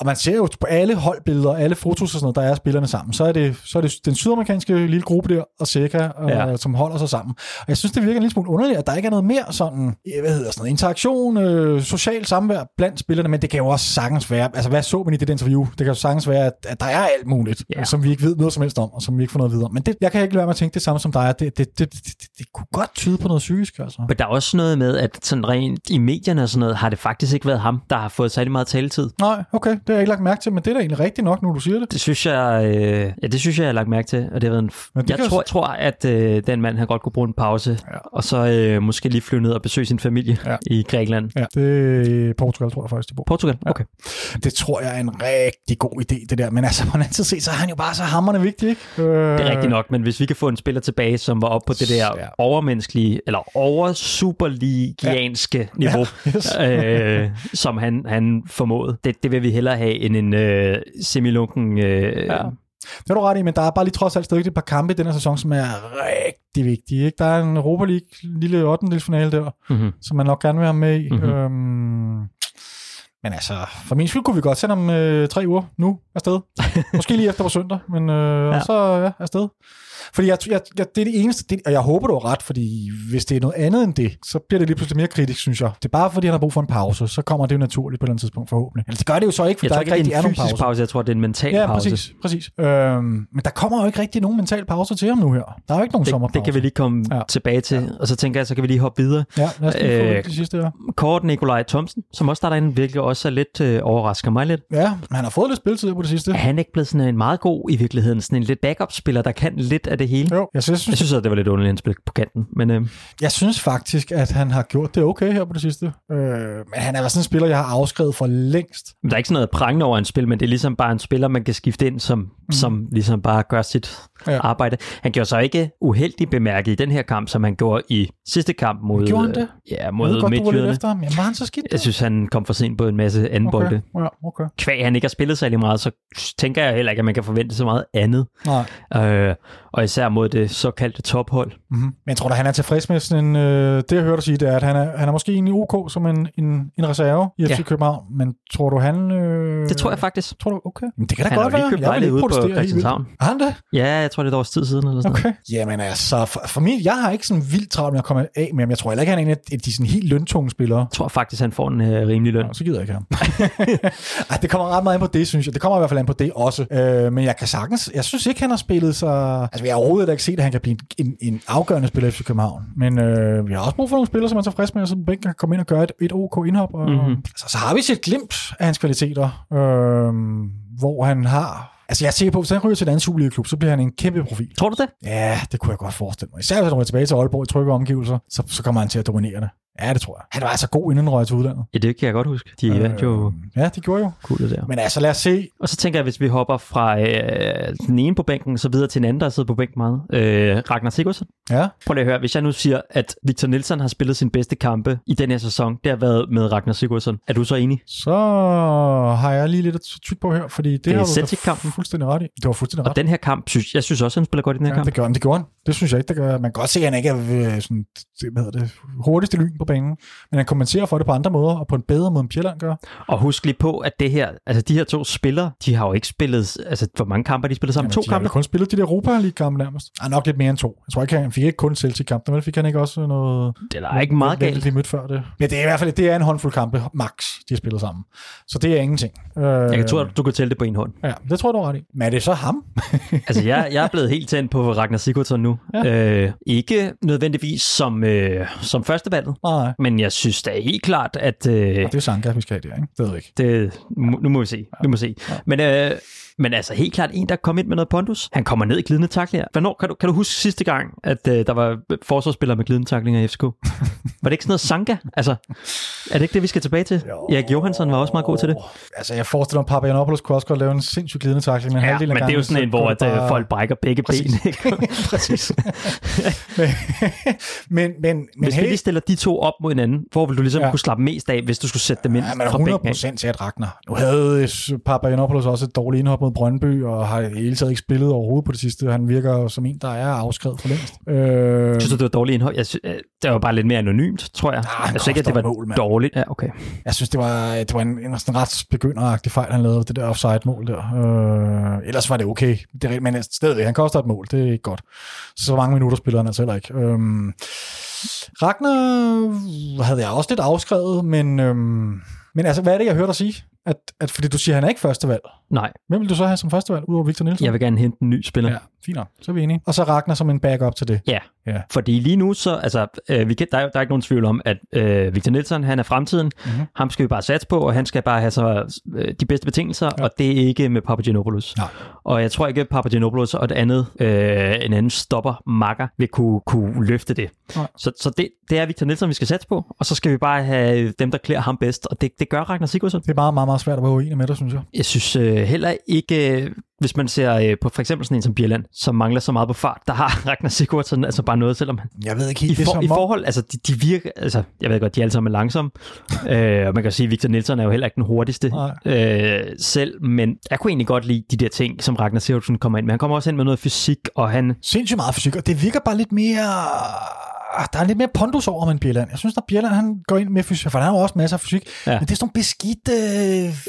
Og man ser jo på alle holdbilleder, alle fotos og sådan noget, der er spillerne sammen, så er det, så er det den sydamerikanske lille gruppe der, og Seca, øh, Ja. som holder sig sammen. Og jeg synes, det virker en lille smule underligt, at der ikke er noget mere sådan, øh, hvad hedder sådan noget, interaktion, øh, social samvær blandt spillerne, men det kan jo også sagtens være, altså hvad så man i det interview? Det kan jo sagtens være, at, at der er alt muligt, Ja. som vi ikke ved noget som helst om, og som vi ikke får noget videre. Men det, jeg kan ikke lade være med at tænke det samme som dig, det, det, det, det, det, det kunne godt tyde på noget psykisk, altså. Men der er også noget med, at sådan rent i medierne og sådan noget, har det faktisk ikke været ham, der har fået særlig meget taletid. Nej, okay, det har jeg ikke lagt mærke til, men det er da egentlig rigtigt nok, nu du siger det. Det synes jeg, øh, ja, det synes jeg, jeg har lagt mærke til, og det har været en f- det jeg tror, tror, at øh, den mand, han godt kunne bruge en pause, Ja. og så øh, måske lige flyve ned og besøge sin familie Ja. i Grækenland. Ja, det er Portugal, tror jeg faktisk, de bor. Portugal? Okay. Det tror jeg er en rigtig god idé, det der. Men altså, på den anden side set, så er han jo bare så hammerende vigtig, ikke? Øh, Det er rigtigt nok, men hvis vi kan få en spiller tilbage, som var oppe på det der Ja. overmenneskelige, eller over superligianske niveau, Yes. øh, som han, han formåede, det, det vil vi hellere have end en øh, semilunken... Øh, Ja. Det er du ret i, men der er bare lige trods alt stadig et par kampe i den her sæson, som er rigtig vigtige. Ikke? Der er en Europa League lille 8. finale der, Mm-hmm. som man nok gerne vil have med i. Mhm. Øhm, men altså, for min skyld kunne vi godt sende om øh, tre uger nu afsted. Måske lige efter på søndag, men øh, ja. Så ja, afsted. Fordi jeg, jeg, jeg, det er det eneste, det, og jeg håber, du har ret, fordi hvis det er noget andet end det, så bliver det lige pludselig mere kritisk, synes jeg. Det er bare fordi, han har brug for en pause, så kommer det jo naturligt på et eller andet tidspunkt forhåbentlig. Eller det gør det jo så ikke, for Jeg der tror er ikke, er rigtig en er nogen fysisk pause. pause. Jeg tror, det er en mental Ja, pause. præcis. præcis. Øhm, men der kommer jo ikke rigtig nogen mental pause til ham nu her. Der er jo ikke nogen Det, sommerpause. det kan vi lige komme Ja. tilbage til. Ja. Og så tænker jeg, så kan vi lige hoppe videre. Ja, lad os lige få Øh, det sidste her. Kort Nikolaj Thomsen, som også starter ind, virkelig også er lidt øh, overrasker mig lidt. Ja, men han har fået lidt spilletid på det sidste. Er han ikke blevet sådan en meget god i virkeligheden? Sådan en lidt backup-spiller, der kan lidt af det hele? Jo, jeg synes, Jeg synes, at det var lidt underligt, at han spillede på kanten. Men øh, Jeg synes faktisk, at han har gjort det okay her på det sidste. Øh, men han er sådan en spiller, jeg har afskrevet for længst. der er ikke sådan noget prangende over en spil, men det er ligesom bare en spiller, man kan skifte ind, som, mm. som ligesom bare gør sit Ja. arbejde. Han gjorde så ikke uheldigt bemærket i den her kamp, som han gjorde i sidste kamp mod, Gjorde han det? øh, ja, Jeg mod godt, lidt Midtjyderne. efter ham. Jamen, var han så skidt? Jeg synes, han kom for sent på en masse anden okay. bolde. Ja, okay. Kvæg han ikke har spillet særlig meget, så tænker jeg heller ikke, at man kan forvente så meget andet. Nej. Øh, og især mod det såkaldte tophold. Mm-hmm. Men jeg tror da, han er tilfreds med sådan en... Øh, det, jeg hørte dig sige, det er, at han er, han er måske egentlig OK som en, en, en reserve i FC Ja. København. Men tror du, han... Øh, Det tror jeg faktisk. Tror du, okay. Men det kan da Han godt være. Jeg vil ikke protestere helt vildt. Har han det? Ja, jeg tror, det er et års tid siden. Eller sådan noget. Okay. Jamen altså, for, for mig, jeg har ikke sådan vildt travlt med at komme af med ham. Jeg tror heller ikke, han er en af de sådan helt løntunge spillere. Jeg tror faktisk, han får en øh, rimelig løn. Nå, så gider jeg ikke ham. Ej, det kommer ret meget ind på det, synes jeg. Det kommer i hvert fald ind på det også. Øh, men jeg kan sagtens... Jeg synes ikke, han har spillet så... Altså, jeg har overhovedet ikke set, at han kan blive en, en, en afgørende spiller i FC København. Men øh, vi har også brug for nogle spillere, som er tilfredse med, at sådan bænken kan komme ind og gøre et, et OK indhop. Og, mm-hmm. altså, så har vi set glimt af hans kvaliteter, øh, hvor han har... Altså, jeg er sikker på, at hvis han ryger til en anden Superliga-klub, så bliver han en kæmpe profil. Tror du det? Ja, det kunne jeg godt forestille mig. Især hvis han ryger tilbage til Aalborg i trygge omgivelser, så, så kommer han til at dominere det. Ja, det tror jeg. Han var altså god, inden røg til udlandet. Ja, det kan jeg godt huske. De øh, vandt jo Ja, det gjorde jo. guldet der. Men altså, lad os se. Og så tænker jeg, hvis vi hopper fra øh, den ene på bænken, så videre til den anden, der sidder på bænken meget. Øh, Ragnar Sigurdsson. Ja. Prøv lige at høre, hvis jeg nu siger, at Victor Nielsen har spillet sin bedste kampe i den her sæson, det har været med Ragnar Sigurdsson. Er du så enig? Så har jeg lige lidt at tykke på her, fordi det, er har du Celtic-kampen. fuldstændig ret i. Det var fuldstændig ret. Og den her kamp, synes, jeg synes også, han spiller godt i den her Ja, kamp. det gjorde han. Det gjorde han. Det synes jeg ikke, det gør. Man kan godt se, at han ikke er øh, sådan, det, hvad hedder det, hurtigste lyn på banen. Men han kompenserer for det på andre måder, og på en bedre måde, end Pjelland gør. Og husk lige på, at det her, altså de her to spillere, de har jo ikke spillet, altså hvor mange kampe har de spillet sammen? Jamen, to de har kampe? kun spillet de der Europa League-kampe nærmest. Ah, nok lidt mere end to. Jeg tror ikke, han fik ikke kun Celtic-kampe, men fik han ikke også noget... Det er ikke meget galt. lidt mødt før det. Men det er i hvert fald det er en håndfuld kampe, max, de har spillet sammen. Så det er ingenting. Øh, Jeg kan tro, at du kan tælle det på en hånd. Ja, det tror jeg, du er ret i. Men er det så ham? Altså, jeg, jeg er blevet helt tændt på Ragnar Sigurdsson nu. Ja. Øh, ikke nødvendigvis som, øh, som førstevalget, Nej. men jeg synes da helt klart, at øh, Det er Sanka, vi skal have der, ikke? Det ved jeg ikke. det, nu må vi se. Vi må se. Men, øh, men altså helt klart en, der kom ind med noget pondus. Han kommer ned i glidende taklinger. Hvornår, kan, du, kan du huske sidste gang, at øh, der var forsvarsspillere med glidende taklinger i FCK? var det ikke sådan noget Sanka? Altså, er det ikke det, vi skal tilbage til? Jo. Erik Johansson var også meget god til det. Altså, jeg forestiller mig, at Papagiannopoulos kunne også godt lave en sindssygt glidende tackling, men Ja, men af det er jo gangen, sådan en, hvor at, øh, bare- folk brækker begge Præcis. ben. Ikke? Præcis. men, men, men, men Hvis vi lige stiller de to op mod hinanden, hvor vil du ligesom Ja. kunne slappe mest af, hvis du skulle sætte dem ind Ja, fra 100 bænken af? procent til at Ragnar. Nu havde Papagiannopoulos også et dårligt indhop mod Brøndby, og har i hele taget ikke spillet overhovedet på det sidste. Han virker som en, der er afskrevet for længst. Øh, Synes du, det var dårligt indhold? Jeg synes, øh, det var bare lidt mere anonymt, tror jeg. han jeg synes ikke, at det var mål, dårligt. Ja, okay. jeg synes, det var, det var en, en sådan ret begynderagtig fejl, han lavede, det der offside-mål der. Øh, ellers var det okay. Det er, men stadigvæk, han koster et mål. Det er ikke godt. Så mange minutter spiller han altså heller ikke. Øh, Ragnar havde jeg også lidt afskrevet, men, øhm, men altså, hvad er det, jeg hørte dig sige? At, at, fordi du siger, at han er ikke førstevalg. Nej, Hvem vil du så have som førstevalg, udover Victor Nielsen? jeg vil gerne hente en ny spiller. Ja, fint nok. Så er vi enige. Og så Ragnar som en backup til det. Ja, Ja. fordi lige nu, så, altså, øh, vi kan, der, er, der er ikke nogen tvivl om, at øh, Victor Nielsen, han er fremtiden. Mhm. Mm-hmm. Ham skal vi bare satse på, og han skal bare have så, øh, de bedste betingelser, ja. og det er ikke med Papagenopoulos. Nej. Og jeg tror ikke, at Papagenopoulos og et andet, øh, en anden stopper, Makker, vil kunne, kunne løfte det. Nej. Så, så det, det er Victor Nielsen, vi skal satse på, og så skal vi bare have dem, der klæder ham bedst, og det, det gør Ragnar Sigurdsson. Det er meget, meget, meget svært at være uenig med dig, synes jeg. Jeg synes øh, heller ikke, øh, hvis man ser øh, på for eksempel sådan en som Bjelland, som mangler så meget på fart, der har Ragnar Sigurdsson altså bare noget, selvom han Jeg ved ikke i, helt, det er for, som i forhold, altså de, de virker, altså jeg ved godt, de alle sammen er langsomme, øh, og man kan sige, at Victor Nielsen er jo heller ikke den hurtigste Nej. øh, selv, men jeg kunne egentlig godt lide de der ting, som Ragnar Sigurdsson kommer ind med. Han kommer også ind med noget fysik, og han, Sindssygt meget fysik, og det virker bare lidt mere ah, der er lidt mere pondus over med Bjelland. Jeg synes, at Bjelland han går ind med fysik, for han har jo også masser af fysik, Ja. ja. men det er sådan nogle beskidte...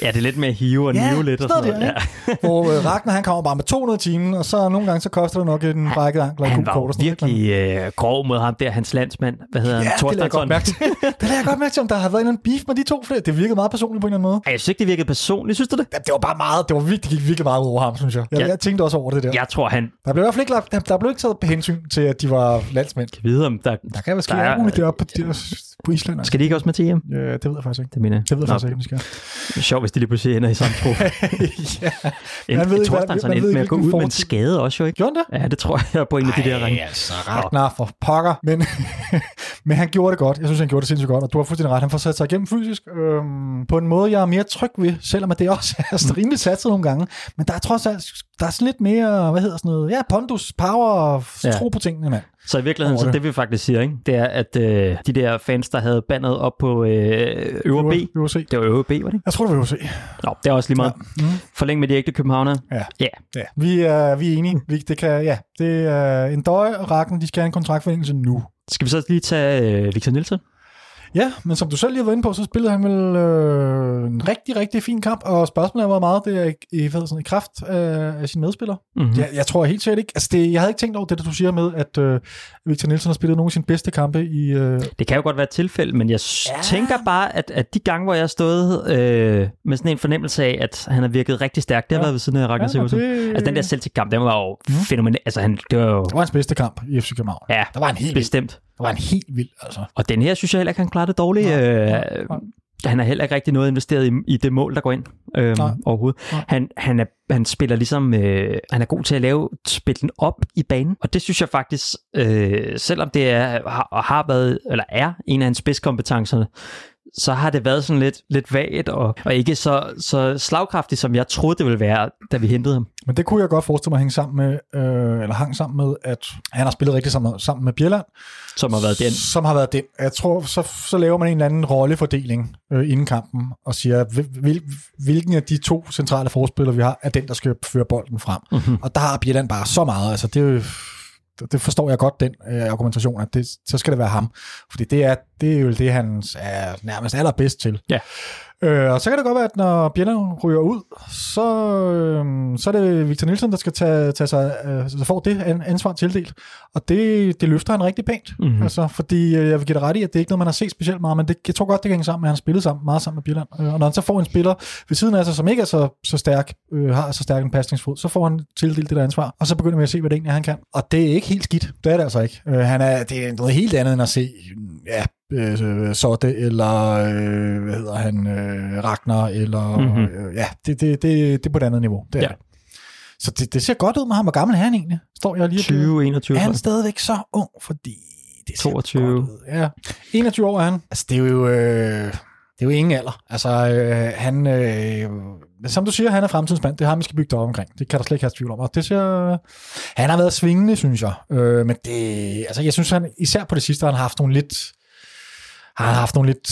Ja, det er lidt mere hive og Ja, nive lidt og sådan noget noget. der, Hvor øh, Ragnar, han kommer bare med 200 i timen, og så nogle gange, så koster det nok en brækket ankler. Ja. Han god var kort virkelig øh, grov mod ham der, hans landsmand. Hvad hedder men- han? Ja, det lader jeg godt mærke til. det lader jeg godt mærke til, om der har været en eller anden beef med de to flere. Det virkede meget personligt på en eller anden måde. Ej, jeg synes ikke, det virkede personligt. Synes du det? Ja, det var bare meget, det var virkelig, det gik virkelig meget ud over ham, synes jeg. Jeg, Ja. jeg tænkte også over det der. Jeg tror, han Der blev i hvert fald ikke, der, der blev ikke taget hensyn til, at de var landsmænd. kan vide, om der... Der kan være ske Der alt muligt deroppe på, der, på Island. Altså. Skal de ikke også med til hjem? Ja, det ved jeg faktisk ikke. Det mener jeg. Det ved jeg Nå, faktisk ikke, om de skal. Det er sjovt, hvis de lige pludselig ender i samme tro. ja. En, Man ved hvad- Torstensson man ved endte med at gå ud med en skade også jo, ikke? Gjorde han det? Ja, det tror jeg på en af de der ringe. altså, Ragnar for pokker. Men, men han gjorde det godt. Jeg synes, han gjorde det sindssygt godt, og du har fuldstændig ret. Han får sat sig igennem fysisk øhm, på en måde, jeg er mere tryg ved, selvom at det også er rimelig satset nogle gange. Men der er trods alt, der er sådan lidt mere, hvad hedder sådan noget, ja, pondus, power ja. tro på tingene, mand. Så i virkeligheden, så det. det vi faktisk siger, ikke? det er, at øh, de der fans, der havde bandet op på øh, øvre B, vil se. det var øvre B, var det? Jeg tror, det vil se. Nå, det er også lige meget. Ja. Mm. Forlæng med de ægte københavnere. Ja. Ja. ja. Vi, er, vi er enige. Vi, det kan, ja, det er en døje og Ragnar, de skal have en kontraktforlængelse nu. Skal vi så lige tage øh, Victor Nielsen? Ja, men som du selv lige har været inde på, så spillede han vel øh, en rigtig, rigtig fin kamp, og spørgsmålet er, hvor meget det er i, hvad sådan, i kraft af, af sine medspillere. Mm-hmm. Mm. Jeg, jeg tror helt sikkert ikke, altså det, jeg havde ikke tænkt over det, der du siger med, at øh, Victor Nielsen har spillet nogle af sine bedste kampe i... Øh, Det kan jo godt være et tilfælde, men jeg ja. Ja. tænker bare, at, at de gange, hvor jeg har stået øh, med sådan en fornemmelse af, at han har virket rigtig stærkt, det har Ja. været ved siden af Ragnar og Siversen. det, Altså den der Celtic-kamp, den var jo mm. Fænomenal. Altså han, det var jo... det var hans bedste kamp i FC København. Ja, Der var en helt bestemt. Var en helt vild, altså. Og den her synes jeg heller ikke, han klarer det dårligt. Nej, øh, nej, nej. Han har heller ikke rigtig noget investeret i, i det mål, der går ind øh, Nej. overhovedet. Nej. Han, han, er, han spiller ligesom, øh, han er god til at lave, spille den op i banen. Og det synes jeg faktisk, øh, selvom det er, har, har været, eller er en af hans spidskompetencer, så har det været sådan lidt, lidt vagt og, og ikke så, så slagkraftigt, som jeg troede, det ville være, da vi hentede ham. Men det kunne jeg godt forestille mig hænge sammen med, øh, eller hang sammen med, at han har spillet rigtig sammen, sammen med Bjelland, Som har været den. som har været den. Jeg tror, så, så laver man en eller anden rollefordeling øh, inden kampen, og siger, hvil, hvil, hvilken af de to centrale forspillere, vi har, er den, der skal føre bolden frem. Mm-hmm. Og der har Bjelland bare så meget. Altså, det, er det forstår jeg godt, den øh, argumentation, at det, så skal det være ham. Fordi det er, det er jo det, han er nærmest allerbedst til. Ja. Øh, og så kan det godt være, at når Bjelland ryger ud, så, øh, så er det Victor Nielsen, der skal tage, tage sig, øh, så får det an- ansvar tildelt. Og det, det løfter han rigtig pænt. Mhm. Mm-hmm. Altså, fordi øh, jeg vil give dig ret i, at det er ikke noget, man har set specielt meget, men det, jeg tror godt, det kan hænge sammen med, at han har spillet sammen, meget sammen med Bjelland. Øh, og når han så får en spiller ved siden af sig, som ikke er så, så stærk, øh, har så stærk en pasningsfod, så får han tildelt det der ansvar, og så begynder vi at se, hvad det egentlig er, han kan. Og det er ikke helt skidt. Det er det altså ikke. Øh, han er, det er noget helt andet end at se, ja, øh, Sotte, eller øh, hvad hedder han, øh, Ragnar, eller Mhm. mm-hmm. øh, ja, det, det, det, det er på et andet niveau. Det er Ja. det. Så det, det ser godt ud med ham. Hvor gammel er han egentlig? Står jeg lige og- 20, 21. er han stadigvæk så ung, fordi det ser 22. godt ud. Ja. 21 år er han. Altså, det er jo... Øh, det er jo ingen alder. Altså, øh, han... Øh, som du siger, han er fremtidens mand. Det har vi skal bygge det op omkring. Det kan der slet ikke have tvivl om. Og det ser... Han har været svingende, synes jeg. Øh, men det... Altså, jeg synes, han især på det sidste, har han haft nogle lidt... Han har haft nogle lidt...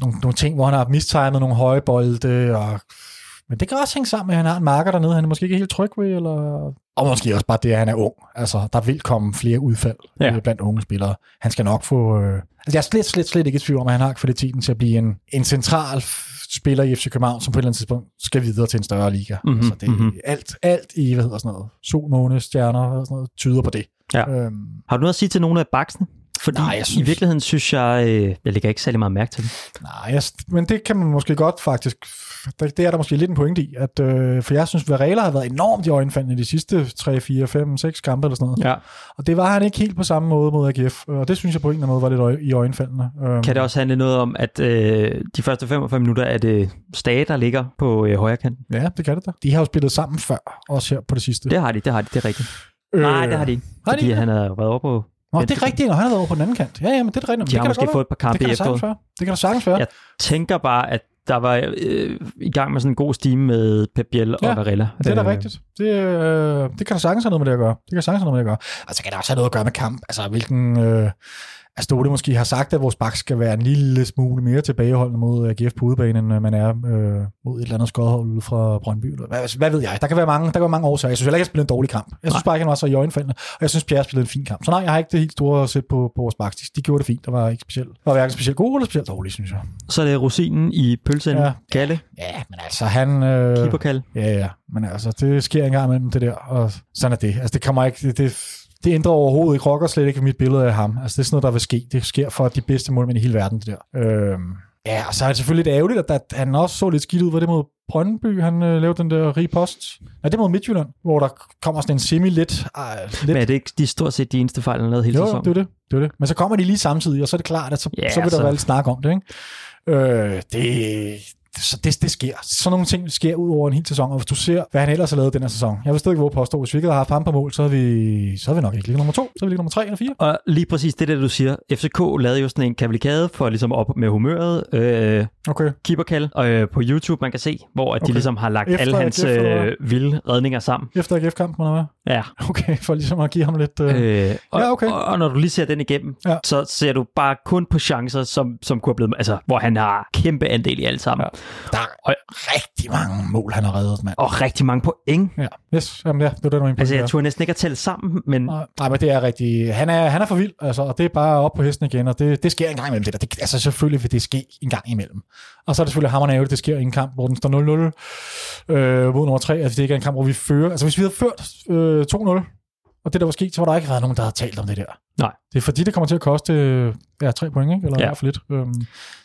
Nogle, nogle ting, hvor han har mistimet nogle høje bolde, og men det kan også hænge sammen med, at han har en marker dernede, han er måske ikke helt tryg ved, eller... Og måske også bare det, at han er ung. Altså, der vil komme flere udfald Ja. ja. blandt unge spillere. Han skal nok få... Øh... Altså, jeg er slet, slet, slet ikke i tvivl om, at han har kvaliteten til at blive en, en central spiller i FC København, som på et eller andet tidspunkt skal videre til en større liga. Mhm, Mm-hmm, altså, det, mhm. mm-hmm. alt, alt i, hvad hedder sådan noget, sol, måne, stjerner, og sådan noget, tyder på det. Ja. Øhm, Har du noget at sige til nogle af baksene? Fordi Nej, jeg i synes- virkeligheden synes jeg, øh, jeg lægger ikke særlig meget mærke til dem. Nej, jeg, men det kan man måske godt faktisk, det, det er der måske lidt en pointe i, at, øh, for jeg synes, Varela har været enormt i øjenfaldene de sidste 3, 4, 5, 6 kampe eller sådan noget. Ja. Og det var han ikke helt på samme måde mod AGF, og det synes jeg på en eller anden måde var lidt i øjenfaldene. Øhm, Kan det også handle noget om, at øh, de første 45 minutter er det Stage, der ligger på øh, højre kanten? Ja, det kan det da. De har jo spillet sammen før, også her på det sidste. Det har de, det har de, det er rigtigt. Øh, Nej, det har de ikke. de Fordi ikke? han har været over på... Nå, det er rigtigt, når han har været over på den anden kant. Ja, ja, men det er rigtigt. De det har kan måske fået et par kampe det kan. Det kan da sagtens være. Jeg tænker bare, at der var øh, i gang med sådan en god stime med Pep Biel og Ja, Varela. Det er da Øh, rigtigt. Det, øh, det kan da sagtens have noget med det at gøre. Det kan da sagtens have noget med det at gøre. Og så kan det også have noget at gøre med kamp. Altså, hvilken... Øh, Astode måske har sagt, at vores bak skal være en lille smule mere tilbageholdende mod AGF på udebane, end man er øh, mod et eller andet skodhold ude fra Brøndby. Hvad, hvad ved jeg? Der kan være mange, der kan være mange årsager. Jeg synes heller ikke, at en dårlig kamp. Jeg synes bare ikke, han var så i øjenfaldende, og jeg synes, Pierre spillede en fin kamp. Så nej, jeg har ikke det helt store sæt på, på vores bak. De, de gjorde det fint. Der var ikke specielt, var hverken specielt god eller specielt dårlig, synes jeg. Så er det rosinen i pølsen, ja. Kalle. Ja, men altså han... Øh, Keeper Kalle. Ja, ja. Men altså, det sker engang imellem det der, og sådan er det. Altså, det kommer ikke... Det, det, det ændrer overhovedet ikke, rokker slet ikke mit billede af ham. Altså, det er sådan noget, der vil ske. Det sker for de bedste målmænd i hele verden, det der. Øhm, ja, og så er det selvfølgelig lidt ærgerligt, at, at han også så lidt skidt ud. Var det mod Brøndby, han øh, lavede den der rige post? Nej, det er mod Midtjylland, hvor der kommer sådan en semi-lidt... Øh, lidt... Men er det ikke de stort set de eneste fejl, han lavede hele jo, sæsonen? det er det, det er det. Men så kommer de lige samtidig, og så er det klart, at så, Ja, så vil der så- være lidt snak om det, ikke? Øh, det, så det, det sker. Sådan nogle ting sker ud over en hel sæson, og hvis du ser, hvad han ellers har lavet den her sæson. Jeg vil stadig våge påstå, hvis vi ikke havde haft ham på mål, så havde vi, så havde vi nok ikke ligget nummer to, så havde vi ligget nummer tre eller fire. Og lige præcis det der, du siger. FCK lavede jo sådan en kavalikade for ligesom op med humøret. Øh, Okay. keeperkald og øh, på YouTube, man kan se, hvor at de Okay. ligesom har lagt Efter alle hans øh, vilde redninger sammen. Efter AGF-kampen, eller hvad? Ja. Okay, for ligesom at give ham lidt... Øh... Øh, og, Ja, okay. og, og når du lige ser den igennem, Ja. så ser du bare kun på chancer, som, som kunne have blevet, altså, hvor han har kæmpe andel i alt sammen. Ja. Der er rigtig mange mål, han har reddet, mand. Og rigtig mange point. Ja, yes. Jamen, ja, det var det, du. Altså, jeg tror næsten ikke at tælle sammen, men Nej, nej, men det er rigtig... Han er, han er for vild, altså, og det er bare op på hesten igen, og det, det sker en gang imellem det der. Det, altså, selvfølgelig vil det ske en gang imellem. Og så er det selvfølgelig hammerne ærgerligt, det sker i en kamp, hvor den står 0-0 øh, mod nummer 3. Altså, det ikke er en kamp, hvor vi fører. Altså, hvis vi havde ført øh, 2-0, og det der var sket, så var der ikke været nogen, der havde talt om det der. Nej. Det er fordi, det kommer til at koste øh, ja, tre point, ikke? eller Ja. i hvert fald lidt. Øhm,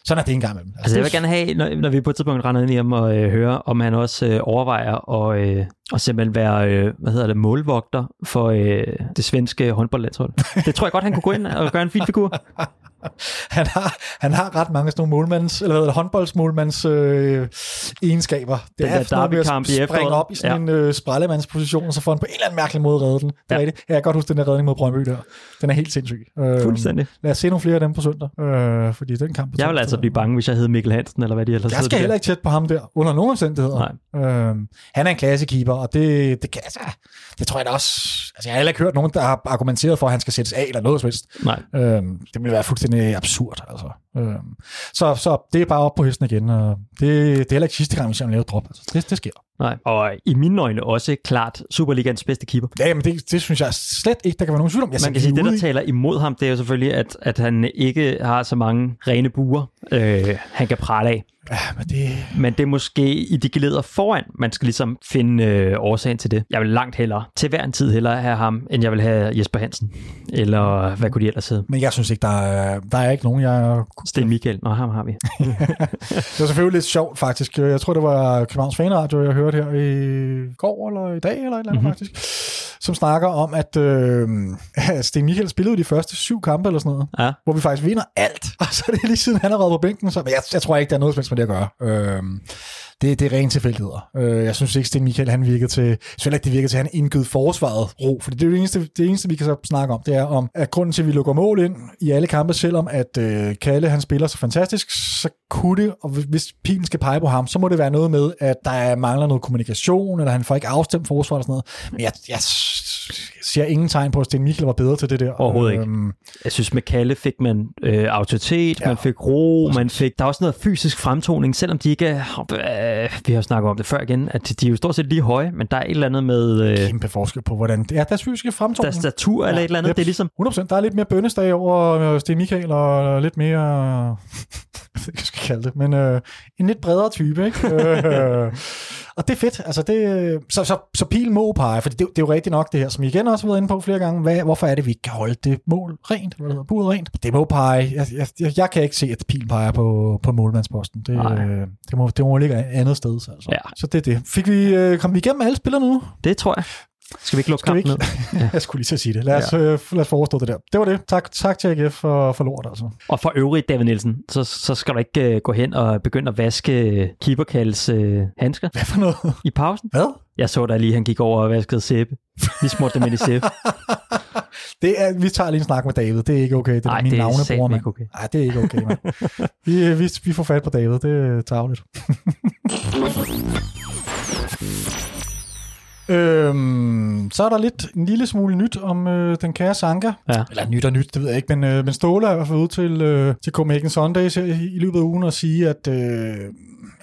sådan er det en gang imellem. Altså, jeg vil gerne have, når, når vi på et tidspunkt render ind i ham og øh, høre, om han også øh, overvejer at, øh, at simpelthen være, øh, hvad hedder det, målvogter for øh, det svenske håndboldlandshold. Det tror jeg godt, han kunne gå ind og gøre en fin figur. han har, han har ret mange sådan nogle målmands, eller hvad hedder det, håndboldsmålmands øh, egenskaber. Det Den er der sådan noget med at springe efteråret. op i sådan ja. en øh, sprællemandsposition, og så får han på en eller anden mærkelig måde reddet den. Det er Ja. ja. rigtigt. Jeg kan godt huske den der redning mod Brøndby der. Den er helt sindssyg. Øh, Fuldstændig. Lad os se nogle flere af dem på søndag, øh, fordi den kamp Jeg vil altså blive bange, hvis jeg hed Mikkel Hansen, eller hvad de ellers Jeg skal heller ikke tæt på ham der, under nogen omstændigheder. Nej. Øhm, han er en klassekeeper, og det, det, kan, altså, det tror jeg da også... Altså, jeg har heller ikke hørt nogen, der har argumenteret for, at han skal sættes af, eller noget som helst. Nej. Øhm, det ville være fuldstændig absurd, altså. Øhm, så, så det er bare op på hesten igen, og det, det er heller ikke sidste gang, vi ser ham lave drop. Altså, det, det sker. Nej. Og i mine øjne også klart Superligans bedste keeper. Ja, men det, det synes jeg slet ikke, der kan være nogen tvivl om. Jeg Man kan sige, det der taler imod ham, det er jo selvfølgelig, at, at han ikke har så mange rene buer, øh, han kan prale af. Ja, men det... Men det er måske i de geleder foran, man skal ligesom finde øh, årsagen til det. Jeg vil langt hellere, til hver en tid hellere have ham, end jeg vil have Jesper Hansen. Eller hvad kunne de ellers hedde? Men jeg synes ikke, der er, der er ikke nogen, jeg... Sten Michael. Nå, ham har vi. Det var selvfølgelig lidt sjovt, faktisk. Jeg tror, det var Københavns Fanradio, jeg hørte her i går, eller i dag, eller et eller andet, Mhm. mm-hmm. faktisk, som snakker om, at øh, Sten Michael spillede de første syv kampe, eller sådan noget, Ja. hvor vi faktisk vinder alt. Og så er det lige siden, han har været på bænken. Så, men jeg, jeg tror ikke, der er noget med det at gøre. Øh, det, det er rent tilfældigheder. Øh, jeg synes ikke, Sten Michael, han virkede til, jeg ikke, det virkede til, at han indgød forsvaret ro. For det er det eneste, det eneste, vi kan så snakke om, det er om, at grunden til, at vi lukker mål ind i alle kampe, selvom at øh, Kalle, han spiller så fantastisk, så kunne det, og hvis- hvis pilen skal pege på ham, så må det være noget med, at der mangler noget kommunikation, eller han får ikke afstemt forsvaret og sådan noget. Men jeg, jeg ser ingen tegn på, at Sten Michael var bedre til det der. Overhovedet ikke. Øhm, Jeg synes, med Kalle fik man øh, autoritet, ja. Ja. man fik ro, man fik... Der er også noget fysisk fremtoning, selvom de ikke er... Øh, vi har snakket om det før igen, at de er jo stort set lige høje, men der er et eller andet med... Øh, kæmpe forskel på, hvordan det er. Deres fysiske fremtoning. deres statur eller Ja, et eller andet. yep. Det er ligesom... 100%. Der er lidt mere bønnesdag over øh, Sten Michael, og lidt mere... jeg ved ikke, hvad jeg skal kalde det, men øh, en lidt bredere type, ikke? øh, og det er fedt. Altså det, så, så, så pil må pege, for det, det er jo rigtigt nok det her, som I igen også har været inde på flere gange. Hvad, hvorfor er det, vi ikke kan holde det mål rent? Hvad hedder, buret rent? Det må pege. Jeg, jeg, jeg, jeg kan ikke se, at pil peger på, på målmandsposten. Det, Nej. øh, det, må, det må ligge et andet sted. Altså. Ja. Så det er det. Fik vi, øh, kom vi igennem alle spillerne nu? Det tror jeg. Skal vi ikke lukke kampen ikke? ned? Ja. Jeg skulle lige at sige det. Lad os, ja. øh, lad os forestå det der. Det var det. Tak, tak til AGF for, for lort, altså. Og for øvrigt, David Nielsen, så, så skal du ikke uh, gå hen og begynde at vaske keeperkalds uh, handsker Hvad for noget? i pausen. Hvad? Jeg så da lige, han gik over og vaskede sæbe. Vi smurte dem ind i sæbe. Det er, vi tager lige en snak med David. Det er ikke okay. Det er Nej, min det navnebror, mand. ikke okay. Nej, det er ikke okay, mand. vi, vi, vi får fat på David. Det er tageligt. Øhm, så er der lidt en lille smule nyt om øh, den kære Sanka. Ja. Eller nyt og nyt, det ved jeg ikke, men, øh, men Ståle er i hvert fald ude til, øh, til Copenhagen Sundays her i, i løbet af ugen og sige, at øh,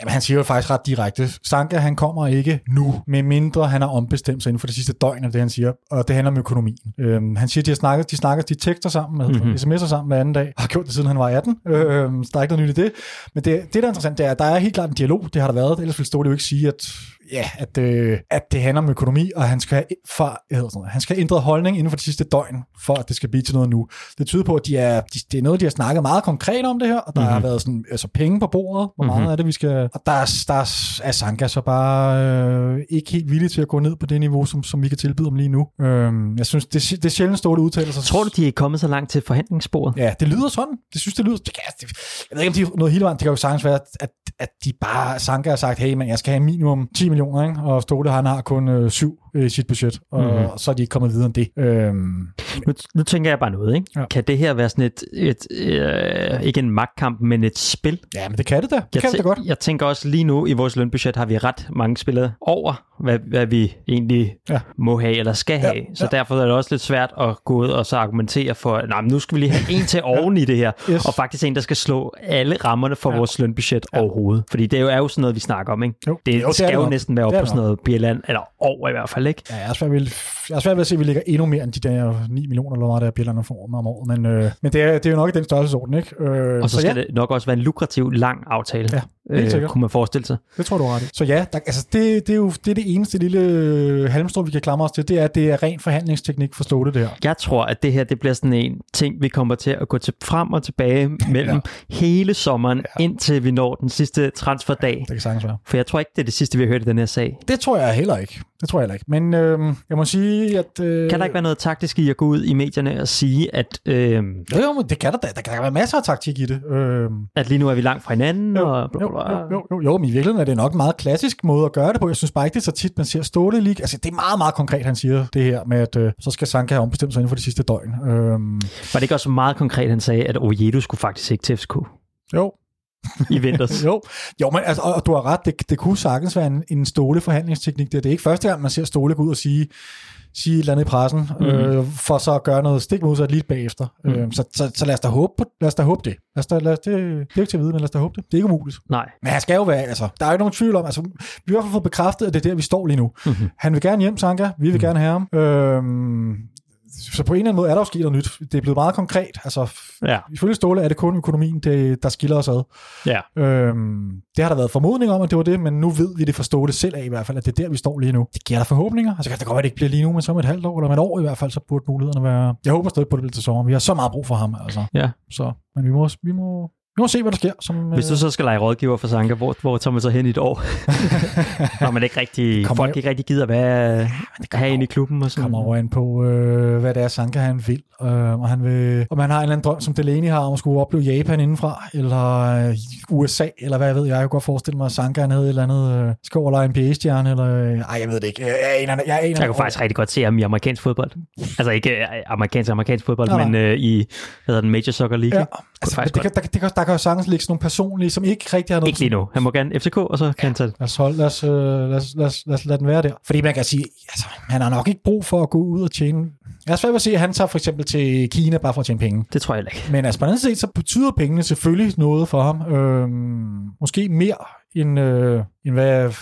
jamen, han siger jo faktisk ret direkte, Sanka han kommer ikke nu, med mindre han har ombestemt sig inden for det sidste døgn af det, han siger, og det handler om økonomien. Øhm, han siger, de har snakket, de snakker, de tekster sammen, med Mhm. mm-hmm. sms'er sammen hver anden dag, har gjort det siden han var 18, øhm, så der er ikke noget nyt i det. Men det, det der er interessant, det er, at der er helt klart en dialog, det har der været, ellers ville Ståle jo ikke sige, at ja, at, øh, at det handler om økonomi, og han skal, have, for, sådan han skal have ændret holdning inden for de sidste døgn, for at det skal blive til noget nu. Det tyder på, at de er, de, det er noget, de har snakket meget konkret om det her, og der mm-hmm. har været sådan, altså penge på bordet, hvor meget Mhm. af det vi skal... Og der, er- der er er Sanka så bare øh, ikke helt villig til at gå ned på det niveau, som, som vi kan tilbyde dem lige nu. Øhm, jeg synes, det, det er sjældent stående udtaler sig. Tror du, de er kommet så langt til forhandlingsbordet? Ja, det lyder sådan. Det synes, det lyder... Det kan, det, jeg ved ikke, om de er noget hele vejen. Det kan jo sagtens være, at, at de bare... Sanka har sagt, hey, men jeg skal have minimum 10 millioner, ikke? og Ståle han har kun øh, 7 i sit budget, og Mhm. mm-hmm. så er de ikke kommet videre end det. Øhm, Nu, nu tænker jeg bare noget, ikke? Ja. Kan det her være sådan et, et øh, ikke en magtkamp, men et spil? ja, men det kan det da. Det jeg, kan det da godt. jeg tænker også lige nu i vores lønbudget har vi ret mange spillere over, hvad, hvad vi egentlig Ja. ja. må have eller skal have. Ja, Så ja. derfor er det også lidt svært at gå ud og så argumentere for, nej, men nu skal vi lige have en til oven i det her, Yes. og faktisk en, der skal slå alle rammerne for Ja. ja. vores lønbudget ja. overhovedet. Fordi det er jo, er jo sådan noget, vi snakker om, ikke? Jo. Det, Jo, jo, det skal det jo næsten være op på sådan noget Bjelland, eller over i hvert fald, ikke? Ja, jeg er svært ved, jeg er svært ved at se, at vi ligger endnu mere end de der 9 millioner, eller meget der er bjællerne får om året. Men, øh, men det, er, det er jo nok i den størrelsesorden, ikke? Øh, Og så, så skal ja, det nok også være en lukrativ, lang aftale, Ja, helt øh, kunne man forestille sig. det tror du ret i. Så ja, der, altså det, det er jo det, er det eneste lille øh, halmstrå, vi kan klamre os til, det er, at det er ren forhandlingsteknik for Ståle, det her. Jeg tror, at det her det bliver sådan en ting, vi kommer til at gå til frem og tilbage mellem ja. hele sommeren, ja. indtil vi når den sidste transferdag. Det kan sagtens være. For jeg tror ikke, det er det sidste, vi har hørt i den her sag. Det tror jeg heller ikke. Det tror jeg heller ikke. Men øh, jeg må sige, at... Øh, Kan der ikke være noget taktisk i at gå ud i medierne og sige, at, øh, Jo, jo, men det kan der da. Der kan være masser af taktik i det. Øh, at lige nu er vi langt fra hinanden? jo, og bla, jo, bla, bla. jo, jo, jo, jo, men i virkeligheden er det nok en meget klassisk måde at gøre det på. Jeg synes bare ikke, det er så tit, man ser Ståle lige... Altså, det er meget, meget konkret, han siger det her med, at øh, så skal Sanka have ombestemt sig inden for de sidste døgn. Øh, Var det ikke også meget konkret, han sagde, at Oviedo skulle faktisk ikke til FCK jo, i vinters? jo, jo, men altså, og, du har ret, det, det kunne sagtens være en, en Ståle forhandlingsteknik. Det, det er ikke første gang, man ser Ståle gå ud og sige, sige et eller andet i pressen, mm. øh, for så at gøre noget stik modsat lige bagefter. Mm. Øh, så, så, så lad os da håbe, på, lad os da håbe det. Lad os da, lad os, det. Det er ikke til at vide, men lad os da håbe det. Det er ikke umuligt. Nej. Men han skal jo være, altså, der er jo ikke nogen tvivl om, altså, vi har i hvert fald fået bekræftet, at det er der, vi står lige nu. Mm-hmm. Han vil gerne hjem, Sanka. Vi vil mm. gerne have ham. Øhm, så på en eller anden måde er der jo sket noget nyt. Det er blevet meget konkret. Altså, Ja. ifølge Ståle er det kun økonomien, det, der skiller os ad. Ja. Øhm, det har der været formodning om, at det var det, men nu ved vi det for Ståle selv af i hvert fald, at det er der, vi står lige nu. Det giver der forhåbninger. Altså, kan det godt være, at det ikke bliver lige nu, men så om et halvt år eller om et år i hvert fald, så burde mulighederne være... Jeg håber stadig på, at det bliver til sommer. Vi har så meget brug for ham, altså. Ja. Så, men vi må, vi må, vi må se, hvad der sker. Som, Hvis du øh, så skal lege rådgiver for Sanka, hvor, hvor tager man så hen i et år? Når man ikke rigtig, Kommer folk jo- ikke rigtig gider være, have ind i klubben og sådan. kommer over ind på, øh, hvad det er, Sanka han vil. Øh, og han vil, om han har en eller anden drøm, som Delaney har, om at skulle opleve Japan indenfra, eller øh, USA, eller hvad jeg ved. Jeg kan godt forestille mig, at Sanka han havde et eller andet, øh, skal over lege en NBA-stjerne, eller... Øh, ej, jeg ved det ikke. Jeg aner, jeg aner, Jeg kunne faktisk rigtig godt se ham i amerikansk fodbold. Altså ikke øh, amerikansk amerikansk fodbold, Nej, nej. men øh, i hvad hedder den, Major Soccer League. Ja, Ja. altså, det kan, der, det kan, der kan jo sagtens ligge sådan nogle personlige, som ikke rigtig har noget... Ikke lige nu. Han må gerne FCK, og så kan han tage det. Lad os, holde, lad, os, øh, lad, os, lad, os, lad, os lade den være der. Fordi man kan sige, altså, han har nok ikke brug for at gå ud og tjene... Jeg er svært ved at se, at han tager for eksempel til Kina bare for at tjene penge. Det tror jeg ikke. Men altså på den anden side, så betyder pengene selvfølgelig noget for ham. Øhm, måske mere end, øh, end hvad...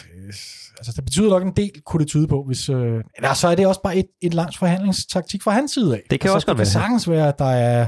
Altså det betyder nok en del, kunne det tyde på, hvis... Øh, eller så er det også bare et, et langt forhandlingstaktik fra hans side af. Det kan altså, også godt det kan være. sagtens være, at der er...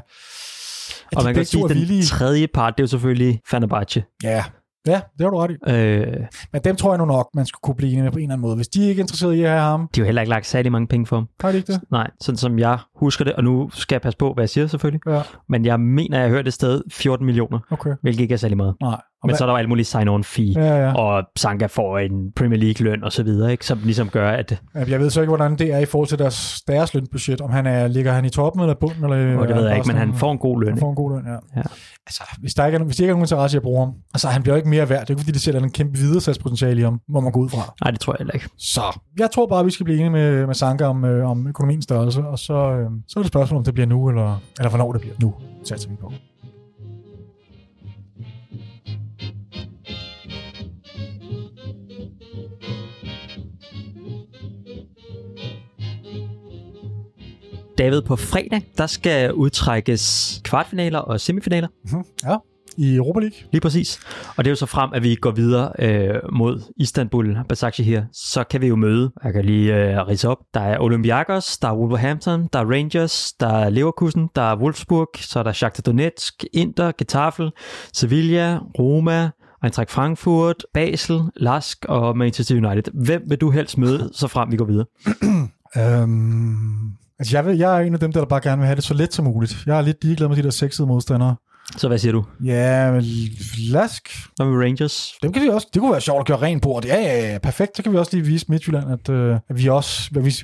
At Og man kan sige, er at den villige. tredje part, det er jo selvfølgelig Fenerbahce. Ja, ja, det har du ret i. Øh, Men dem tror jeg nu nok, man skulle kunne blive enige med på en eller anden måde. Hvis de ikke er interesserede i at have ham, de har jo heller ikke lagt særlig mange penge for ham. har de ikke det? Nej, sådan som jeg husker det, og nu skal jeg passe på, hvad jeg siger selvfølgelig, Ja, men jeg mener, jeg har hørt et sted 14 millioner, okay. hvilket ikke er særlig meget. Nej. Og Men hvad- så er der jo alt muligt sign-on fee, Ja, ja. og Sanka får en Premier League-løn og så videre, ikke? som ligesom gør, at Jeg ved så ikke, hvordan det er i forhold til deres, deres lønbudget. Om han er, ligger han i toppen eller bunden? Eller, og det ved jeg ikke, men han får en god løn. Han Ikke? får en god løn, ja. Ja. Altså, hvis der ikke er, hvis de ikke har nogen interesse i at bruge ham, altså han bliver jo ikke mere værd. Det er ikke, fordi de ser en kæmpe videresalgspotentiale i ham, må man gå ud fra. Nej, det tror jeg heller ikke. Så jeg tror bare, vi skal blive enige med, med Sanka om, øh, om økonomiens størrelse, og så, øh, så er det et spørgsmål, om det bliver nu, eller, eller hvornår det bliver. Nu satser vi på. David, på fredag, der skal udtrækkes kvartfinaler og semifinaler. Mm-hmm. Ja, i Europa League. Lige præcis. Og det er jo så frem, at vi går videre øh, mod Istanbul, Basakci her. Så kan vi jo møde, jeg kan lige øh, rise op, der er Olympiakos, der er Wolverhampton, der er Rangers, der er Leverkusen, der er Wolfsburg, så er der Shakhtar Donetsk, Inter, Getafe, Sevilla, Roma, Eintracht Frankfurt, Basel, Lask og Manchester United. Hvem vil du helst møde, så frem vi går videre? øhm, altså jeg, vil, jeg er en af dem, der bare gerne vil have det så let som muligt. Jeg er lidt ligeglad med de der sexede modstandere. Så hvad siger du? Ja, men Lask. Hvad med Rangers? Dem kan vi også, det kunne være sjovt at gøre rent på. Ja, ja, ja, perfekt. Så kan vi også lige vise Midtjylland, at, øh, at vi også at vi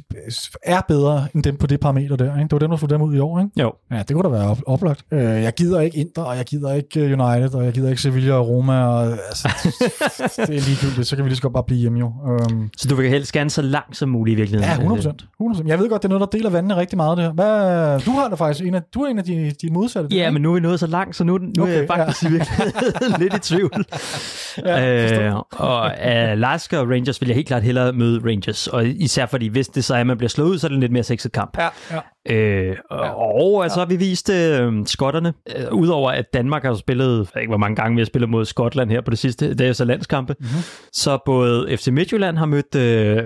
er bedre end dem på det parameter der. Ikke? Det var dem, der slog dem ud i år. Ikke? Jo. Ja, det kunne da være op- oplagt. Øh, jeg gider ikke Inter, og jeg gider ikke øh, United, og jeg gider ikke Sevilla og Roma. Og, altså, det er ligegyldigt. Så kan vi lige så godt bare blive hjemme jo. Um, så du vil helst gerne så langt som muligt i virkeligheden? Ja, 100%. 100%. Jeg ved godt, det er noget, der deler vandene rigtig meget. Det her. Hvad, du har da faktisk en af, du er en af de, de modsatte. Ja, men nu er vi nået så langt, så nu, nu okay, er jeg faktisk ja. i virkeligheden lidt i tvivl. ja, øh, og uh, Lasker og Rangers vil jeg helt klart hellere møde Rangers, og især fordi, hvis det så er, at man bliver slået ud, så er det en lidt mere sexet kamp. Ja, ja. Øh, og, og altså har vi vist øh, skotterne, øh, udover at Danmark har spillet, jeg ved ikke hvor mange gange vi har spillet mod Skotland her på det sidste, det er så landskampe, mm-hmm. så både FC Midtjylland har mødt øh,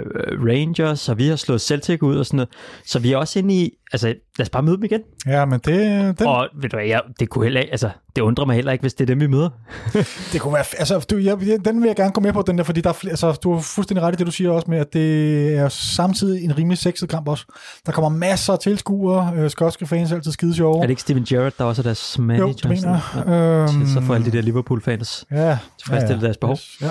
Rangers, og vi har slået Celtic ud og sådan noget, så vi er også inde i, altså lad os bare møde dem igen. Ja, men det... Den... Og ved du hvad, jeg, det kunne heller altså det undrer mig heller ikke, hvis det er dem, vi møder. det kunne være, altså du, jeg, den vil jeg gerne gå med på, den der, fordi der er altså, du har fuldstændig ret i det, du siger også med, at det er samtidig en rimelig sexet kamp også. Der kommer masser af tilskuere, øh, skotske fans er altid skide sjove. Er det ikke Steven Gerrard, der også er deres manager? Jo, det mener jeg. Øhm, så får alle de der Liverpool-fans ja, tilfredsstille ja, ja. deres behov. Yes, ja.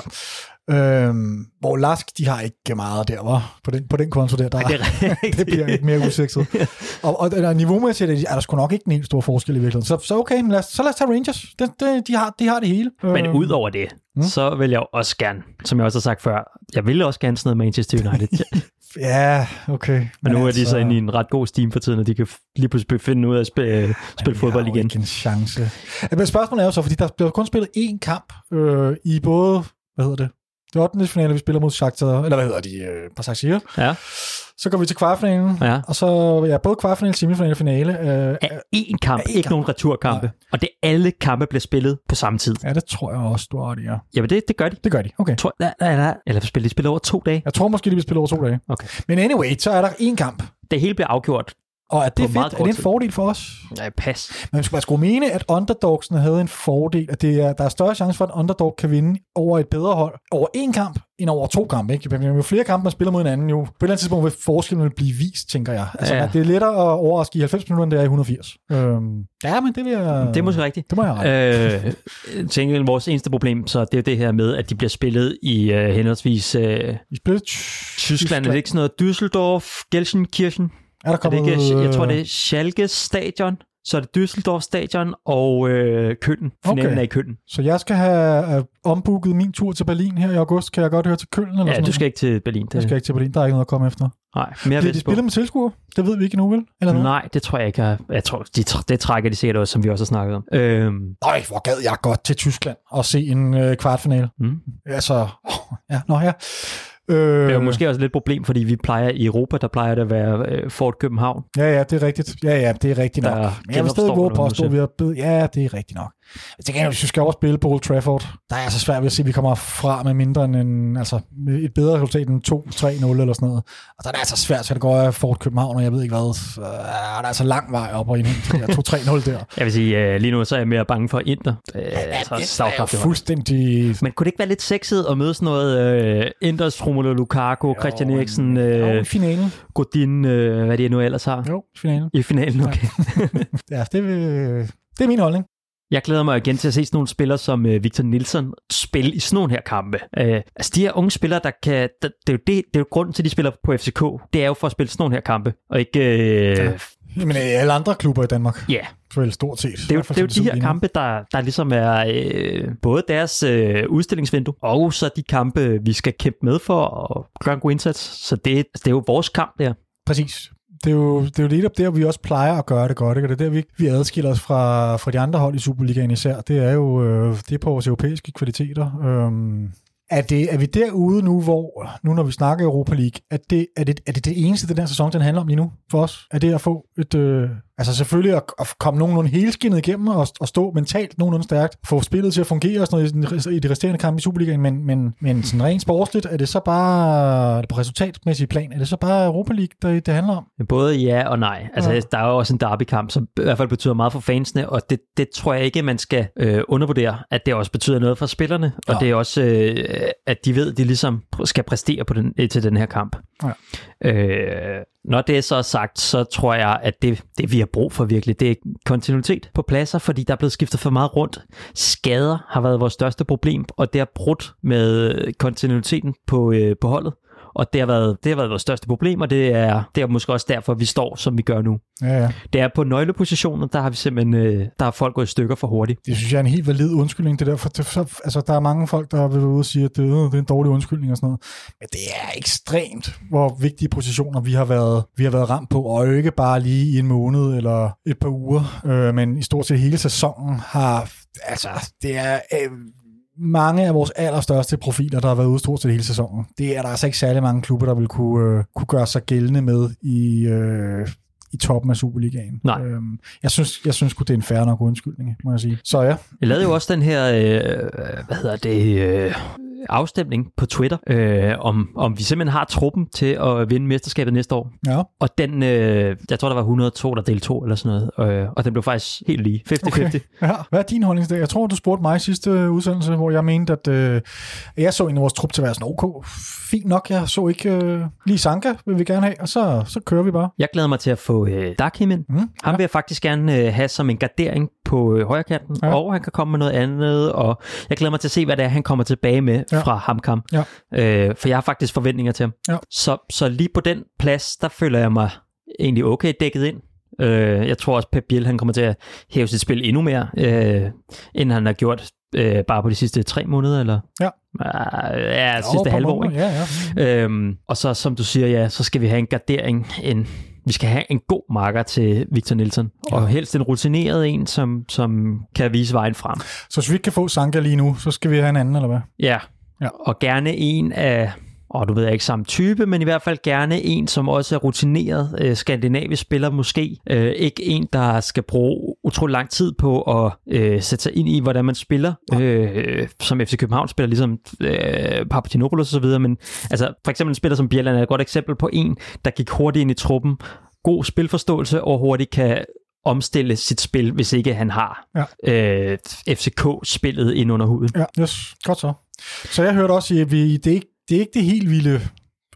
Øhm, hvor Lask, de har ikke meget der, var på den, på den konto der. der det, er det bliver ikke mere usekset. og, og der, niveaumæssigt er der sgu nok ikke en helt stor forskel i virkeligheden. Så, så okay, lad os, så lad os tage Rangers. Det, det, de, har, de har det hele. Men øhm. ud over det, mm. så vil jeg også gerne, som jeg også har sagt før, jeg vil også gerne sådan noget Manchester United. ja, okay. Men, Men nu altså, er de så inde i en ret god steam for tiden, og de kan lige pludselig finde ud af at spille, spille fodbold igen. ikke en chance. Men spørgsmålet er jo så, fordi der bliver kun spillet én kamp øh, i både, hvad hedder det, det 8. finale, vi spiller mod Shakhtar, eller hvad hedder de, øh, på Saxir. Ja. Så går vi til kvartfinalen, ja. og så ja, både kvartfinale, semifinale og finale. Øh, er én kamp, er ikke kamp. nogen returkampe. Nej. Og det alle kampe bliver spillet på samme tid. Ja, det tror jeg også, du har det, ja. Jamen, det, det gør de. Det gør de, okay. Tror, der, der, der, eller spiller de spiller over to dage? Jeg tror måske, de vil spille over to dage. Okay. Men anyway, så er der én kamp. Det hele bliver afgjort og er det fedt? Er det en fordel for os? Nej, pas. Men man skulle, man skulle mene, at underdogsene havde en fordel, at det er, der er større chance for, at underdog kan vinde over et bedre hold over én kamp, end over to kampe. Ikke? Jo flere kampe man spiller mod hinanden, jo på et eller andet tidspunkt vil forskellen blive vist, tænker jeg. Altså, ja. det er lettere at overraske i 90 minutter, end det er i 180. Øhm, ja, men det vil jeg... Det er måske rigtigt. Det må jeg øh, tænker, vores eneste problem, så det er det her med, at de bliver spillet i uh, henholdsvis uh, I spillet Tyskland. Er det ikke sådan noget Düsseldorf, Gelsenkirchen? Er der kommet... Er det ikke, jeg tror, det er Schalke stadion, så er det Düsseldorf stadion og øh, Køln. Finalen okay. er i Køln. Så jeg skal have uh, ombooket min tur til Berlin her i august. Kan jeg godt høre til Køln? Eller ja, sådan du skal ikke til Berlin. Det... Jeg skal ikke til Berlin. Der er ikke noget at komme efter. Nej, mere Bliver de spiller med tilskuere? Det ved vi ikke endnu, vel? Eller noget? Nej, det tror jeg ikke. Jeg tror, de, det trækker de sikkert også, som vi også har snakket om. Øhm. Nej, hvor gad jeg godt til Tyskland og se en øh, kvartfinale. Mm. Altså, ja, nå her. Øh, det er jo måske også lidt et problem, fordi vi plejer i Europa, der plejer det at være øh, Fort København. Ja, ja, det er rigtigt. Ja, ja, det er rigtigt nok. Men jeg vil stadig våge på at stå, vi har bedt. Ja, det er rigtigt nok. Jeg tænker, hvis vi skal over spille på Old Trafford, der er så svært ved at se, at vi kommer fra med mindre end en, altså, et bedre resultat end 2-3-0 eller sådan noget. Og der er det altså svært, så det går af Fort København, og jeg ved ikke hvad. Uh, der er altså lang vej op og ind til 2-3-0 der. Jeg vil sige, uh, lige nu så er jeg mere bange for Inter. Uh, ja, altså, Inter er fuldstændig... Men kunne det ikke være lidt sexet at møde sådan noget uh, Inters Romelu Lukaku, jo, Christian Eriksen, jo, i finalen. Godin, uh, hvad det nu ellers har? Jo, i finalen. I finalen, okay. ja, det, vil, det er min holdning. Jeg glæder mig igen til at se sådan nogle spillere som øh, Victor Nielsen spille i sådan nogle her kampe. Øh, altså de her unge spillere, der kan... Der, det, er jo det, det er jo grunden til, at de spiller på FCK. Det er jo for at spille sådan nogle her kampe, og ikke... Øh, ja. Men alle andre klubber i Danmark. Ja. Vel stort set. Det er jo, det er jo de her kampe, der, der ligesom er øh, både deres øh, udstillingsvindue, og så de kampe, vi skal kæmpe med for at gøre en god indsats. Så det, det er jo vores kamp der. Præcis det er jo, det er jo op der, vi også plejer at gøre det godt. Ikke? det er der, vi, vi adskiller os fra, fra de andre hold i Superligaen især. Det er jo øh, det er på vores europæiske kvaliteter. Øhm, er, det, er vi derude nu, hvor, nu når vi snakker Europa League, er det, er det, er det det eneste, den her sæson, den handler om lige nu for os? Er det at få et, øh, altså selvfølgelig at, at komme nogenlunde helskinnet igennem og, og stå mentalt nogenlunde stærkt, få spillet til at fungere og sådan noget i, i de resterende kampe i Superligaen, men, men, men sådan rent sportsligt, er det så bare, det på resultatmæssig plan, er det så bare Europa League, det, det handler om? Både ja og nej. Altså, ja. der er jo også en derbykamp, som i hvert fald betyder meget for fansene, og det, det tror jeg ikke, man skal øh, undervurdere, at det også betyder noget for spillerne, og ja. det er også, øh, at de ved, at de ligesom skal præstere på den, til den her kamp. Ja. Øh, når det er så sagt, så tror jeg, at det, det vi har brug for virkelig, det er kontinuitet på pladser, fordi der er blevet skiftet for meget rundt. Skader har været vores største problem, og det har brudt med kontinuiteten på, øh, på holdet og det har været, det har været vores største problem, og det er, det er måske også derfor, vi står, som vi gør nu. Ja, ja. Det er på nøglepositioner, der har vi simpelthen, øh, der har folk gået i stykker for hurtigt. Det synes jeg er en helt valid undskyldning, det der, for det, så, altså, der er mange folk, der vil ud og sige, at det, øh, det er en dårlig undskyldning og sådan noget. Men det er ekstremt, hvor vigtige positioner vi har været, vi har været ramt på, og ikke bare lige i en måned eller et par uger, øh, men i stort set hele sæsonen har, altså, det er øh, mange af vores allerstørste profiler, der har været ude stort set hele sæsonen. Det er der altså ikke særlig mange klubber, der vil kunne, øh, kunne gøre sig gældende med i, øh, i toppen af Superligaen. Nej. Øhm, jeg synes, jeg synes det er en færre nok undskyldning, må jeg sige. Så ja. Jeg lavede jo også den her, øh, hvad hedder det, øh, afstemning på Twitter, øh, om, om vi simpelthen har truppen til at vinde mesterskabet næste år. Ja. Og den, øh, jeg tror, der var 102, der deltog eller sådan noget, øh, og den blev faktisk helt lige, 50-50. Okay. Ja. Hvad er din holdning til det? Jeg tror, du spurgte mig i sidste udsendelse, hvor jeg mente, at øh, jeg så en af vores trup til at være sådan, okay, fint nok, jeg så ikke øh, lige Sanka, vil vi gerne have, og så, så kører vi bare. Jeg glæder mig til at få øh, Dakim ind. Mm, ja. Ham vil jeg faktisk gerne øh, have som en gardering på øh, højre kanten, ja. og han kan komme med noget andet, og jeg glæder mig til at se, hvad det er, han kommer tilbage med ja. fra HamKam. Ja. Øh, for jeg har faktisk forventninger til ham. Ja. Så, så lige på den plads, der føler jeg mig egentlig okay dækket ind. Øh, jeg tror også, Pep Biel han kommer til at hæve sit spil endnu mere, øh, end han har gjort øh, bare på de sidste tre måneder, eller? Ja. Uh, ja, jo, sidste halve år. Ja, ja. Øhm, og så, som du siger, ja, så skal vi have en gardering, en, vi skal have en god marker til Victor Nielsen, ja. og helst en rutineret en, som, som kan vise vejen frem. Så hvis vi ikke kan få Sanka lige nu, så skal vi have en anden, eller hvad? Ja, ja. og gerne en af og du ved jeg ikke samme type, men i hvert fald gerne en, som også er rutineret øh, skandinavisk spiller måske. Øh, ikke en, der skal bruge utrolig lang tid på at øh, sætte sig ind i, hvordan man spiller, øh, som FC København spiller, ligesom øh, så videre, men altså for eksempel en spiller som Bjelland er et godt eksempel på en, der gik hurtigt ind i truppen, god spilforståelse og hurtigt kan omstille sit spil, hvis ikke han har ja. øh, FCK-spillet ind under huden. Ja, yes. godt så. Så jeg hørte også, at vi, det, er ikke, det er ikke det helt vilde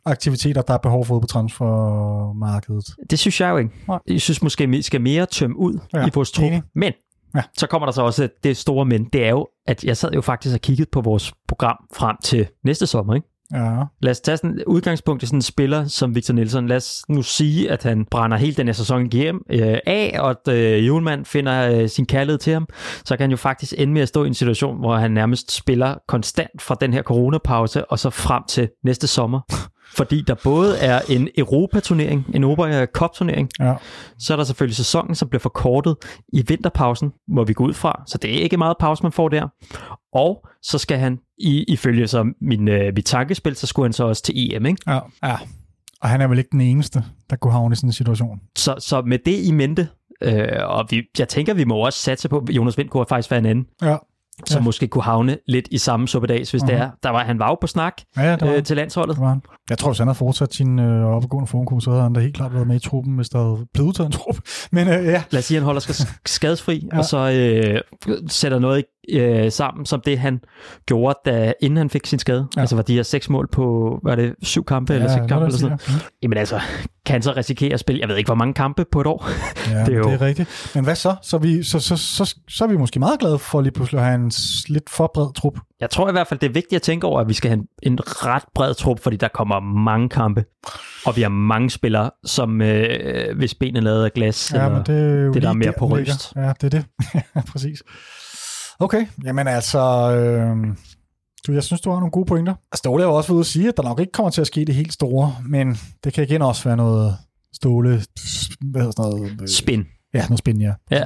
aktiviteter, der er behov for på transfermarkedet. Det synes jeg jo ikke. Nej. Jeg synes måske, vi skal mere tømme ud ja, i vores trup. Men ja. så kommer der så også det store men. Det er jo, at jeg sad jo faktisk og kiggede på vores program frem til næste sommer. Ikke? Ja. Lad os tage sådan udgangspunkt i sådan en spiller som Victor Nielsen. Lad os nu sige, at han brænder hele den her sæson hjem øh, af, og at øh, Julemand finder øh, sin kærlighed til ham. Så kan han jo faktisk ende med at stå i en situation, hvor han nærmest spiller konstant fra den her coronapause, og så frem til næste sommer. fordi der både er en Europa-turnering, en Europa Cup-turnering, ja. så er der selvfølgelig sæsonen, som bliver forkortet i vinterpausen, hvor vi går ud fra, så det er ikke meget pause, man får der. Og så skal han, i, ifølge så min, øh, mit tankespil, så skulle han så også til EM, ikke? Ja, ja. Og han er vel ikke den eneste, der kunne havne i sådan en situation. Så, så med det i mente, øh, og vi, jeg tænker, vi må også satse på, Jonas Vind kunne faktisk være en anden. Ja som ja. måske kunne havne lidt i samme suppedags, hvis uh-huh. det mhm. er. Der var, han var jo på snak ja, ja, øh, til landsholdet. Det var han. Jeg tror, hvis han havde fortsat sin øh, oppegående formkurve, så havde han da helt klart været med i truppen, hvis der havde blevet udtaget en trup. Men øh, ja. Lad os sige, at han holder sig skadesfri, ja. og så øh, sætter noget øh, sammen, som det han gjorde, da, inden han fik sin skade. Ja. Altså var de her seks mål på, var det syv kampe ja, eller seks kampe eller sådan noget. Ja. Jamen altså, kan han så risikere at spille, jeg ved ikke, hvor mange kampe på et år. Ja, det, er jo... det er rigtigt. Men hvad så? Så, vi, så, så, så, så, er vi måske meget glade for lige pludselig at have en lidt for bred trup. Jeg tror i hvert fald, det er vigtigt at tænke over, at vi skal have en, en ret bred trup, fordi der kommer mange kampe. Og vi har mange spillere, som øh, hvis benene er lavet af glas, ja, eller men det, er det der er mere på ryst. Ja, det er det. Præcis. Okay, jamen altså, øh, du, jeg synes, du har nogle gode pointer. Ståle har jo også været ude at sige, at der nok ikke kommer til at ske det helt store, men det kan igen også være noget Ståle, hvad hedder sådan noget? Spin. Ja, noget spin, ja. ja.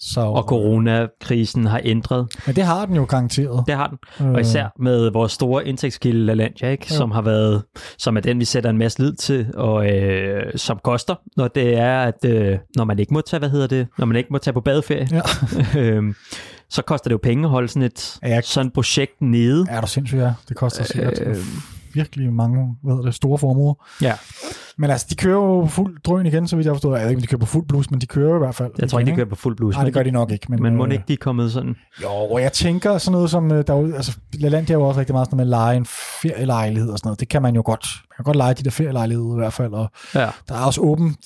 Så, Og coronakrisen har ændret. Men det har den jo garanteret. Det har den. Og især med vores store indtægtskilde LaLandia, ikke? Jo. som har været, som er den, vi sætter en masse lid til, og øh, som koster, når det er, at øh, når man ikke må tage, hvad hedder det, når man ikke må tage på badeferie, Ja. øhm, så koster det jo penge at holde sådan et Ja, jeg- sådan projekt nede. Er du sindssygt, ja. Det koster sikkert Øh. virkelig mange hvad hedder det, store formuer. Ja, Men altså, de kører jo fuld drøn igen, så vidt jeg forstår. Jeg ved ikke, om de kører på fuld blus, men de kører i hvert fald. jeg tror ikke, de kører på fuld blus. Nej, det gør de nok ikke. Men, Men må øh, ikke de er kommet sådan? Jo, og jeg tænker sådan noget som, øh, der er altså, LaLandia er jo også rigtig meget sådan noget med at lege en ferielejlighed og sådan noget. Det kan man jo godt. Man kan godt lege de der ferielejligheder i hvert fald, og Ja. der er også åbent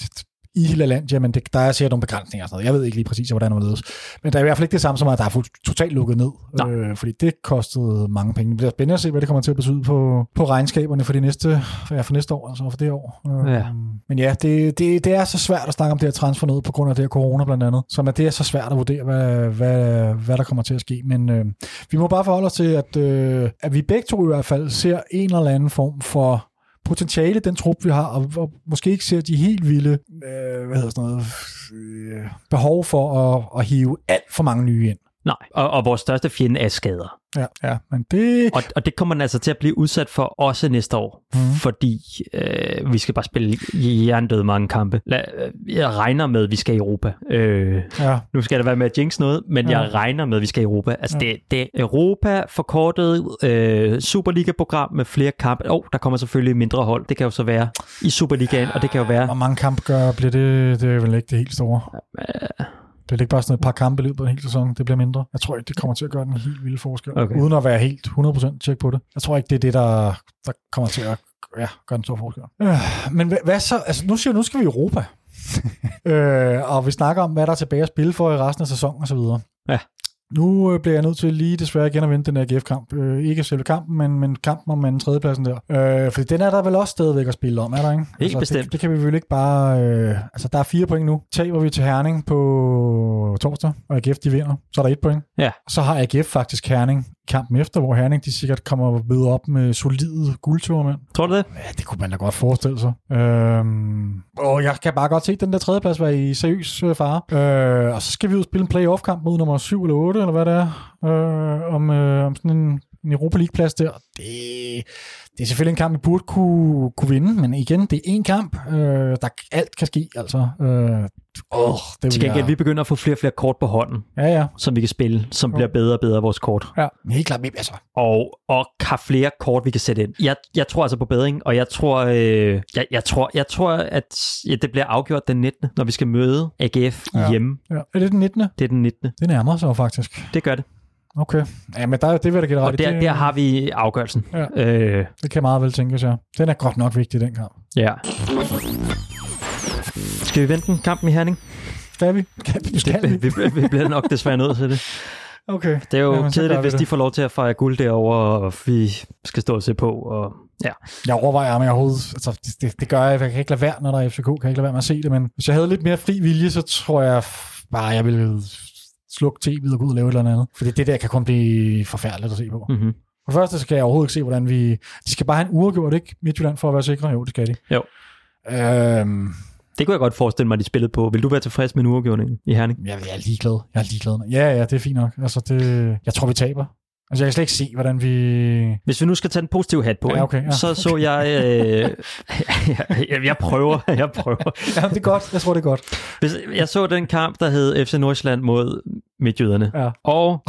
i LaLandia, men det, der er sikkert nogle begrænsninger og sådan noget. Jeg ved ikke lige præcis, hvordan det ledes. Men der er i hvert fald ikke det samme som, at der er fuldt, totalt lukket ned. Nej. Øh, fordi det kostede mange penge. Det bliver spændende at se, hvad det kommer til at betyde på, på regnskaberne for, de næste, ja, for næste år, altså for det år. Øh, Ja. Men ja, det, det, det er så svært at snakke om det her transfer noget på grund af det her corona blandt andet. Så at det er så svært at vurdere, hvad, hvad, hvad der kommer til at ske. Men øh, vi må bare forholde os til, at, øh, at vi begge to i hvert fald ser en eller anden form for potentiale, den trup, vi har, og, og måske ikke ser de helt vilde øh, hvad hedder sådan noget, øh, behov for at, at hive alt for mange nye ind. Nej, og, og vores største fjende er skader. Ja, ja men det... Og, og det kommer man altså til at blive udsat for også næste år, mm. fordi øh, vi skal bare spille jerndøde mange kampe. La, øh, jeg regner med, at vi skal i Europa. Øh, Ja, nu skal der være med at jinx noget, men Ja. ja. jeg regner med, at vi skal i Europa. Altså Ja. ja. det, det er Europa forkortet øh, Superliga-program med flere kampe. Åh, oh, der kommer selvfølgelig mindre hold. Det kan jo så være i Superligaen, og det kan jo være... hvor mange kampe gør, bliver det, det er vel ikke det helt store. Det er ikke bare sådan et par kampe i løbet af en hel sæson, det bliver mindre. Jeg tror ikke, det kommer til at gøre den helt vilde forskel, Okay. uden at være helt 100% tjek på det. Jeg tror ikke, det er det, der, der kommer til at ja, gøre en stor forskel. Øh, men hvad, hvad så? Altså, nu siger jeg, nu skal vi i Europa. øh, og vi snakker om, hvad der er tilbage at spille for i resten af sæsonen og så videre. Ja. Nu øh, bliver jeg nødt til lige desværre igen at vente den her AGF-kamp. Øh, ikke selve kampen, men, men kampen om anden tredjepladsen der. Øh, fordi den er der vel også stadigvæk at spille om, er der ikke? Helt bestemt. Det, det kan vi vel ikke bare... Øh, altså, der er fire point nu. Taber vi til Herning på torsdag, og AGF de vinder, så er der et point. Ja. Så har AGF faktisk Herning kampen efter, hvor Herning de sikkert kommer ved op med solide guldturmænd. Tror du det? Ja, det kunne man da godt forestille sig. Øhm, og jeg kan bare godt se den der tredjeplads være i seriøs øh, fare. Øh, og så skal vi ud og spille en playoff-kamp mod nummer 7 eller 8, eller hvad det er, øh, om, øh, om sådan en, en Europa League-plads der. Det, det er selvfølgelig en kamp, vi burde kunne, kunne vinde, men igen, det er én kamp. Øh, der alt kan ske, altså. Øh, åh, det Til gengæld, jeg... vi begynder at få flere og flere kort på hånden, Ja, ja. som vi kan spille, som Jo. bliver bedre og bedre af vores kort. Ja, helt klart. Altså, og, og har flere kort, vi kan sætte ind. Jeg, jeg tror altså på bedring, og jeg tror, øh, jeg, jeg tror, jeg tror at ja, det bliver afgjort den 19., når vi skal møde AGF Ja. hjemme. ja. Er det den 19. Det er den 19. Det nærmer sig faktisk. Det gør det. Okay. Ja, men der, det vil jeg da give dig ret Og der, det, der har vi afgørelsen. Ja. Øh, det kan meget vel tænkes, ja. Den er godt nok vigtig, den kamp. ja. Skal vi vente den kampen i Herning? Skal vi? Skal vi? Skal vi? vi, vi, vi bliver nok desværre nødt til det. Okay. Det er jo Jamen, kedeligt, vi hvis det. de får lov til at fejre guld derovre, og vi skal stå og se på. Og, ja. Jeg overvejer, om jeg overhovedet... Altså, det, det, det gør jeg. Jeg kan ikke lade være, når der er FCK. Kan jeg ikke lade være med at se det. Men hvis jeg havde lidt mere fri vilje, så tror jeg bare, jeg ville slukke tv'et og gå ud og lave et eller andet. Fordi det der kan kun blive forfærdeligt at se på. Mm. Mm-hmm. For det første så kan jeg overhovedet ikke se, hvordan vi... De skal bare have en uafgjort, ikke? Midtjylland for at være sikre. Jo, det skal de. Jo. Øhm, Det kunne jeg godt forestille mig, at de spillede på. Vil du være tilfreds med en uafgjorning i Herning? jeg, jeg er ligeglad. Jeg er ligeglad. Ja, ja, det er fint nok. Altså, det, jeg tror, vi taber. Altså, jeg kan slet ikke se, hvordan vi... Hvis vi nu skal tage den positive hat på, Ja, okay, ja. så så jeg... Øh, jeg, jeg prøver, jeg prøver. Ja, det er godt. Jeg tror, det er godt. Hvis, jeg så den kamp, der hed FC Nordsjælland mod Midtjyderne. Ja. Og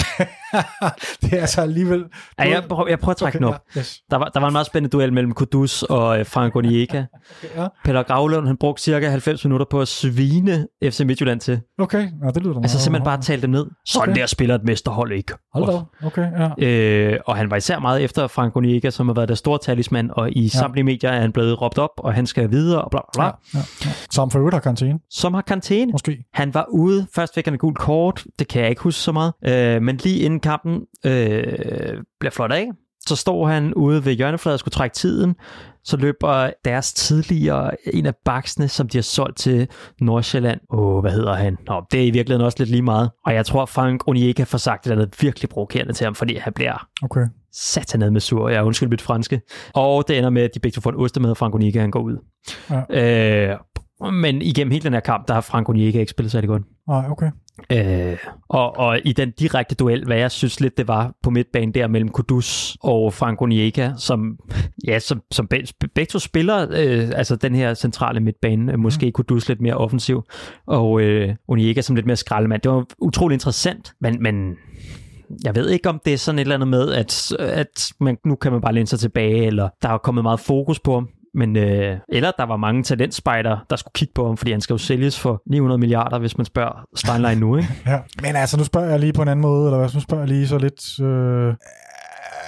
det er altså alligevel... ja, jeg, prøver, jeg prøver at trække okay, den op. Ja, yes. Der var, der var en meget spændende duel mellem Kudus og øh, Frank Onieka. ja. Peter Gravlund, han brugte cirka 90 minutter på at svine FC Midtjylland til. Okay, Nå, det lyder da Altså simpelthen bare tale dem ned. Sådan Okay. der spiller et mesterhold ikke. Hold da. Okay, ja. Øh, og han var især meget efter Frank Onieka, som har været der store talisman, og i ja. samtlige medier er han blevet råbt op, og han skal videre, og bla bla bla. ja, ja, ja. Som for øvrigt har karantæne, Som har karantæne. måske. Han var ude. Først fik han et gult kort. Det kan jeg ikke huske så meget. Øh, men lige inden kampen øh, bliver flot af, så står han ude ved hjørnefladet og skulle trække tiden. Så løber deres tidligere en af baksene, som de har solgt til Nordsjælland. Åh, hvad hedder han? Nå, det er i virkeligheden også lidt lige meget. Og jeg tror, Frank Onieka får sagt et eller andet virkelig provokerende til ham, fordi han bliver Okay. satanad med sur. Jeg undskyld mit franske. Og det ender med, at de begge to får en ostemad, og Frank Onieka han går ud. Ja. Øh, Men igennem hele den her kamp, der har Frank Onyeka ikke spillet særlig godt. Nej, okay. Øh, og, og i den direkte duel, hvad jeg synes lidt, det var på midtbanen der mellem Kudus og Frank Onyeka, som, ja, som, som begge, begge to spiller, øh, altså den her centrale midtbane, måske mm. Kudus lidt mere offensiv, og øh, Onyeka som lidt mere skraldemand. Det var utrolig interessant, men, men jeg ved ikke, om det er sådan et eller andet med, at, at man, nu kan man bare læne sig tilbage, eller der er kommet meget fokus på ham. Men, øh, eller der var mange talentspejder, der skulle kigge på ham, fordi han skal jo sælges for 900 milliarder, hvis man spørger Steinlein nu. Ikke? ja. Men altså, nu spørger jeg lige på en anden måde, eller hvad, nu spørger jeg lige så lidt... Øh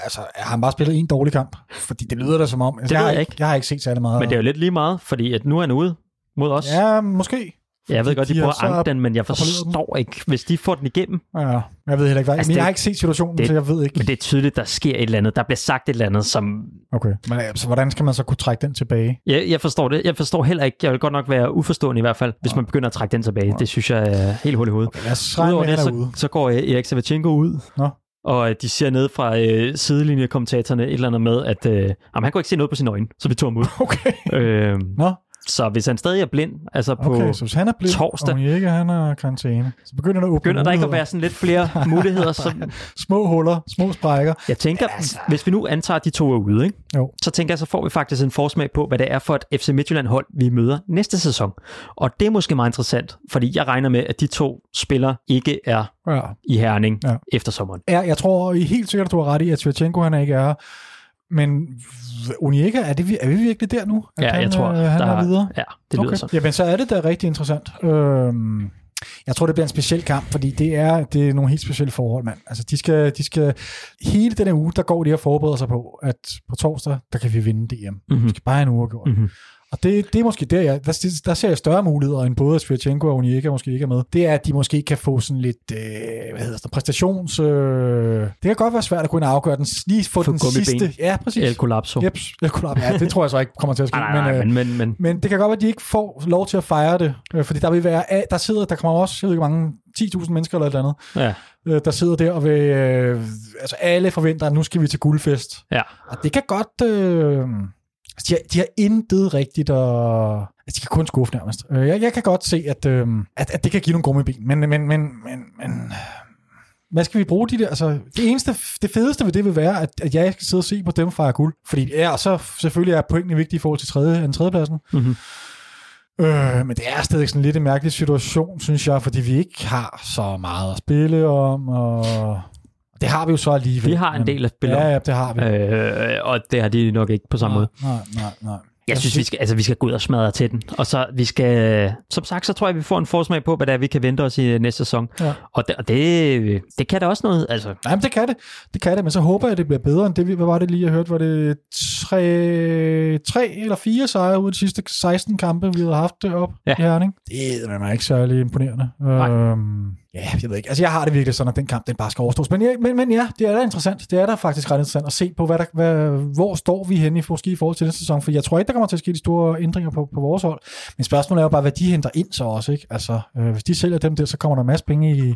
altså, har han bare spillet en dårlig kamp? Fordi det lyder da som om... Altså, det jeg, har jeg ikke. jeg har ikke set særlig meget. Men det er jo lidt lige meget, fordi at nu er han ude mod os. Ja, måske. Ja, jeg ved godt, de, de at så anke den, men jeg forstår ikke, hvis de får den igennem. Ja, jeg ved heller ikke, hvad. Altså, men det- jeg har ikke set situationen, det- så jeg ved ikke. Men det er tydeligt, der sker et eller andet. Der bliver sagt et eller andet, som... Okay. Men altså, hvordan skal man så kunne trække den tilbage? Jeg, jeg forstår det. Jeg forstår heller ikke. Jeg vil godt nok være uforstående i hvert fald, hvis man begynder at trække den tilbage. Det synes jeg er helt hul i hovedet. Okay, lad os Udover det, så, så går øh, Erik Savachenko ud. Nå. Og øh, de siger ned fra øh, sidelinjekommentatorerne et eller andet med, at øh, jamen, han kunne ikke se noget på sine øjne, så vi tog ham ud. Okay. øh, Nå, så hvis han stadig er blind, altså på okay. Så hvis han er blind, torsdag- og ikke han er karantæne, så begynder der at begynder der ikke at være sådan lidt flere muligheder. Som, Små huller, små sprækker. jeg tænker, Altså. hvis vi nu antager, at de to er ude, ikke? Jo. så tænker jeg, så får vi faktisk en forsmag på, hvad det er for et FC Midtjylland-hold, vi møder næste sæson. Og det er måske meget interessant, fordi jeg regner med, at de to spillere ikke er Ja. i Herning Ja. efter sommeren. Ja, jeg tror I helt sikkert, at du har ret i, at Svirchenko han ikke er. Men Unieka, er, det, vi- er vi virkelig der nu? At Ja, han, jeg tror, øh, han der er videre? Ja, det lyder okay. sådan. Jamen, så er det da rigtig interessant. Øhm, jeg tror, det bliver en speciel kamp, fordi det er, det er nogle helt specielle forhold, mand. Altså, de skal, de skal, hele den her uge, der går de og forbereder sig på, at på torsdag, der kan vi vinde DM. Mhm. Vi skal bare have en uge gjort. Mhm. Og det, det er måske der, jeg, der, der ser jeg større muligheder, end både at Svirchenko og Unieka måske ikke er med. Det er, at de måske kan få sådan lidt, øh, hvad hedder det, præstations... Øh, det kan godt være svært at og afgøre den, lige få, Få den sidste... Ja, præcis. El Collapso. Yep, El Collab. Ja, det tror jeg så ikke kommer til at ske. Nej, nej, nej, øh, men, men, men men det kan godt være, at de ikke får lov til at fejre det, øh, fordi der vil være, der sidder, der kommer også, jeg ved ikke mange, 10.000 mennesker eller et eller andet, ja, øh, der sidder der og vil, øh, altså alle forventer, at nu skal vi til guldfest. ja. Og det kan godt, øh, altså, de, har, de har intet rigtigt, og altså, de kan kun skuffe nærmest. Øh, jeg, jeg kan godt se, at, øh, at, at det kan give nogle gummibin, men, men, men, men, men hvad skal vi bruge de der? Altså, det eneste, det fedeste ved det vil være, at, at jeg skal sidde og se på dem fejre guld. Fordi ja, så selvfølgelig er pointene vigtige i forhold til tredje, den tredjepladsen. Mm-hmm. Øh, men det er stadig sådan lidt en mærkelig situation, synes jeg, fordi vi ikke har så meget at spille om, og det har vi jo så alligevel. Vi har en del at spille Ja, ja, det har vi. Øh, og det har de nok ikke på samme måde. Nej, nej, nej. Jeg synes, vi skal, altså, vi skal gå ud og smadre til den. Og så vi skal, som sagt, så tror jeg, vi får en forsmag på, hvad det er, vi kan vente os i næste sæson. Ja. Og, det, og det, det kan da også noget. Altså, Nej, men det kan det. Det kan det, men så håber jeg, at det bliver bedre end det. Hvad var det lige, jeg hørte? Var det tre, tre eller fire sejre ud af de sidste 16 kampe, vi havde haft deroppe Ja. i Herning? Det er mig ikke særlig imponerende. Nej. Øhm, ja, jeg ved ikke. Altså, jeg har det virkelig sådan, at den kamp, den bare skal overstås. Men, ja, men, men ja, det er da interessant. Det er da faktisk ret interessant at se på, hvad der, hvad, hvor står vi henne i, måske i forhold til den sæson. For jeg tror ikke, der kommer til at ske de store ændringer på, på vores hold. Men spørgsmålet er jo bare, hvad de henter ind så også. Ikke? Altså, øh, hvis de sælger dem der, så kommer der masser penge i,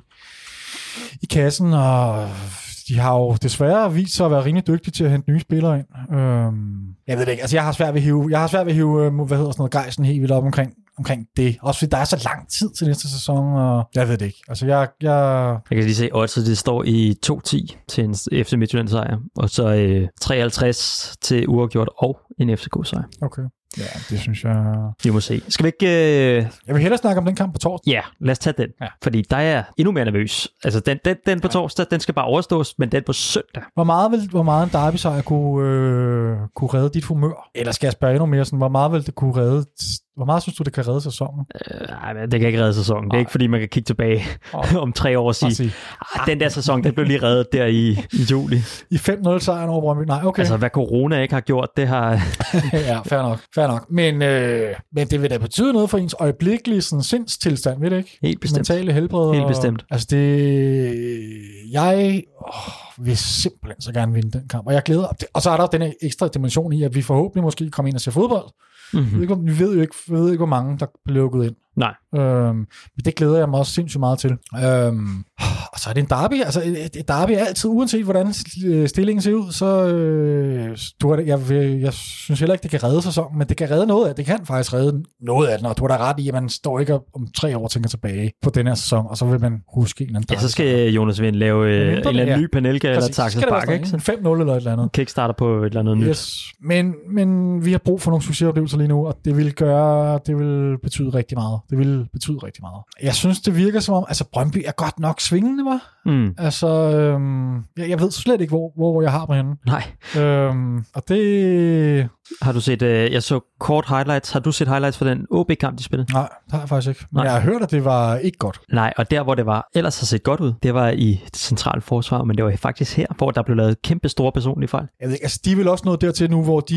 i kassen, og de har jo desværre vist sig at være rimelig dygtige til at hente nye spillere ind. Øhm, jeg ved det ikke, altså jeg har svært ved at hive, jeg har svært ved at hive øh, hvad hedder sådan noget, gejsen helt vildt op omkring, omkring det. Også fordi der er så lang tid til næste sæson, og jeg ved det ikke. Altså jeg, jeg jeg kan lige se, at det står i 2-10 til en FC Midtjylland sejr, og så øh, 53 til uafgjort og en FCK sejr. okay. Ja, det synes jeg... Vi må se. Skal vi ikke... Øh, Jeg vil hellere snakke om den kamp på torsdag. ja, lad os tage den. Ja. Fordi der er endnu mere nervøs. Altså, den, den, den på torsdag, den skal bare overstås, men den på søndag. Hvor meget vil, hvor meget en derby sejr kunne, øh, kunne redde dit humør? Eller skal jeg spørge endnu mere sådan, hvor meget vil det kunne redde... Hvor meget synes du, det kan redde sæsonen? Øh, nej, men det kan ikke redde sæsonen. Det er ikke, fordi man kan kigge tilbage om tre år og sige, sige. ah, den der sæson, den blev lige reddet der i, i juli. I 5-0 sejren over Brøndby? Nej, okay. Altså, hvad corona ikke har gjort, det har... ja, fair nok. Fair nok. Men, øh, men det vil da betyde noget for ens øjeblikkelige sådan, sindstilstand, ved det ikke? Helt bestemt. Mentale helbred. Helt og- bestemt. Altså det... Jeg åh, vil simpelthen så gerne vinde den kamp. Og jeg glæder Og så er der den her ekstra dimension i, at vi forhåbentlig måske kommer ind og ser fodbold. Mm-hmm. Vi ved jo ikke, vi ved ikke hvor mange, der blev lukket ind. Nej. Øhm, men det glæder jeg mig også sindssygt meget til. Øhm, og så er det en derby. Altså, et, et derby er altid, uanset hvordan øh, stillingen ser ud, så øh, du har, jeg, jeg, jeg synes heller ikke, det kan redde sæsonen, men det kan redde noget af det. kan faktisk redde noget af den, og du har da ret i, at man står ikke om tre år tænker tilbage på den her sæson, og så vil man huske en eller anden Ja, så skal Jonas Vind lave øh, en eller anden ja. ny panelka eller Taxas Bakke, ikke? sådan Så en 5-0 eller et eller andet. Kickstarter på et eller andet nyt. Yes. Men, men vi har brug for nogle succesoplevelser lige nu, og det vil gøre, det vil betyde rigtig meget. Det vil betyde rigtig meget. Jeg synes, det virker som om, altså Brøndby er godt nok svingende, var. Mm. Altså, øhm, jeg, jeg ved slet ikke, hvor, hvor jeg har dem henne. Nej. Øhm, og det... Har du set, øh, jeg så kort highlights. Har du set highlights for den OB-kamp, de spillede? Nej, det har jeg faktisk ikke. Men Nej. jeg har hørt, at det var ikke godt. Nej, og der, hvor det var ellers har set godt ud, det var i det centrale forsvar, men det var faktisk her, hvor der blev lavet kæmpe store personlige fejl. Jeg ved ikke, altså, de vel også nået dertil nu, hvor de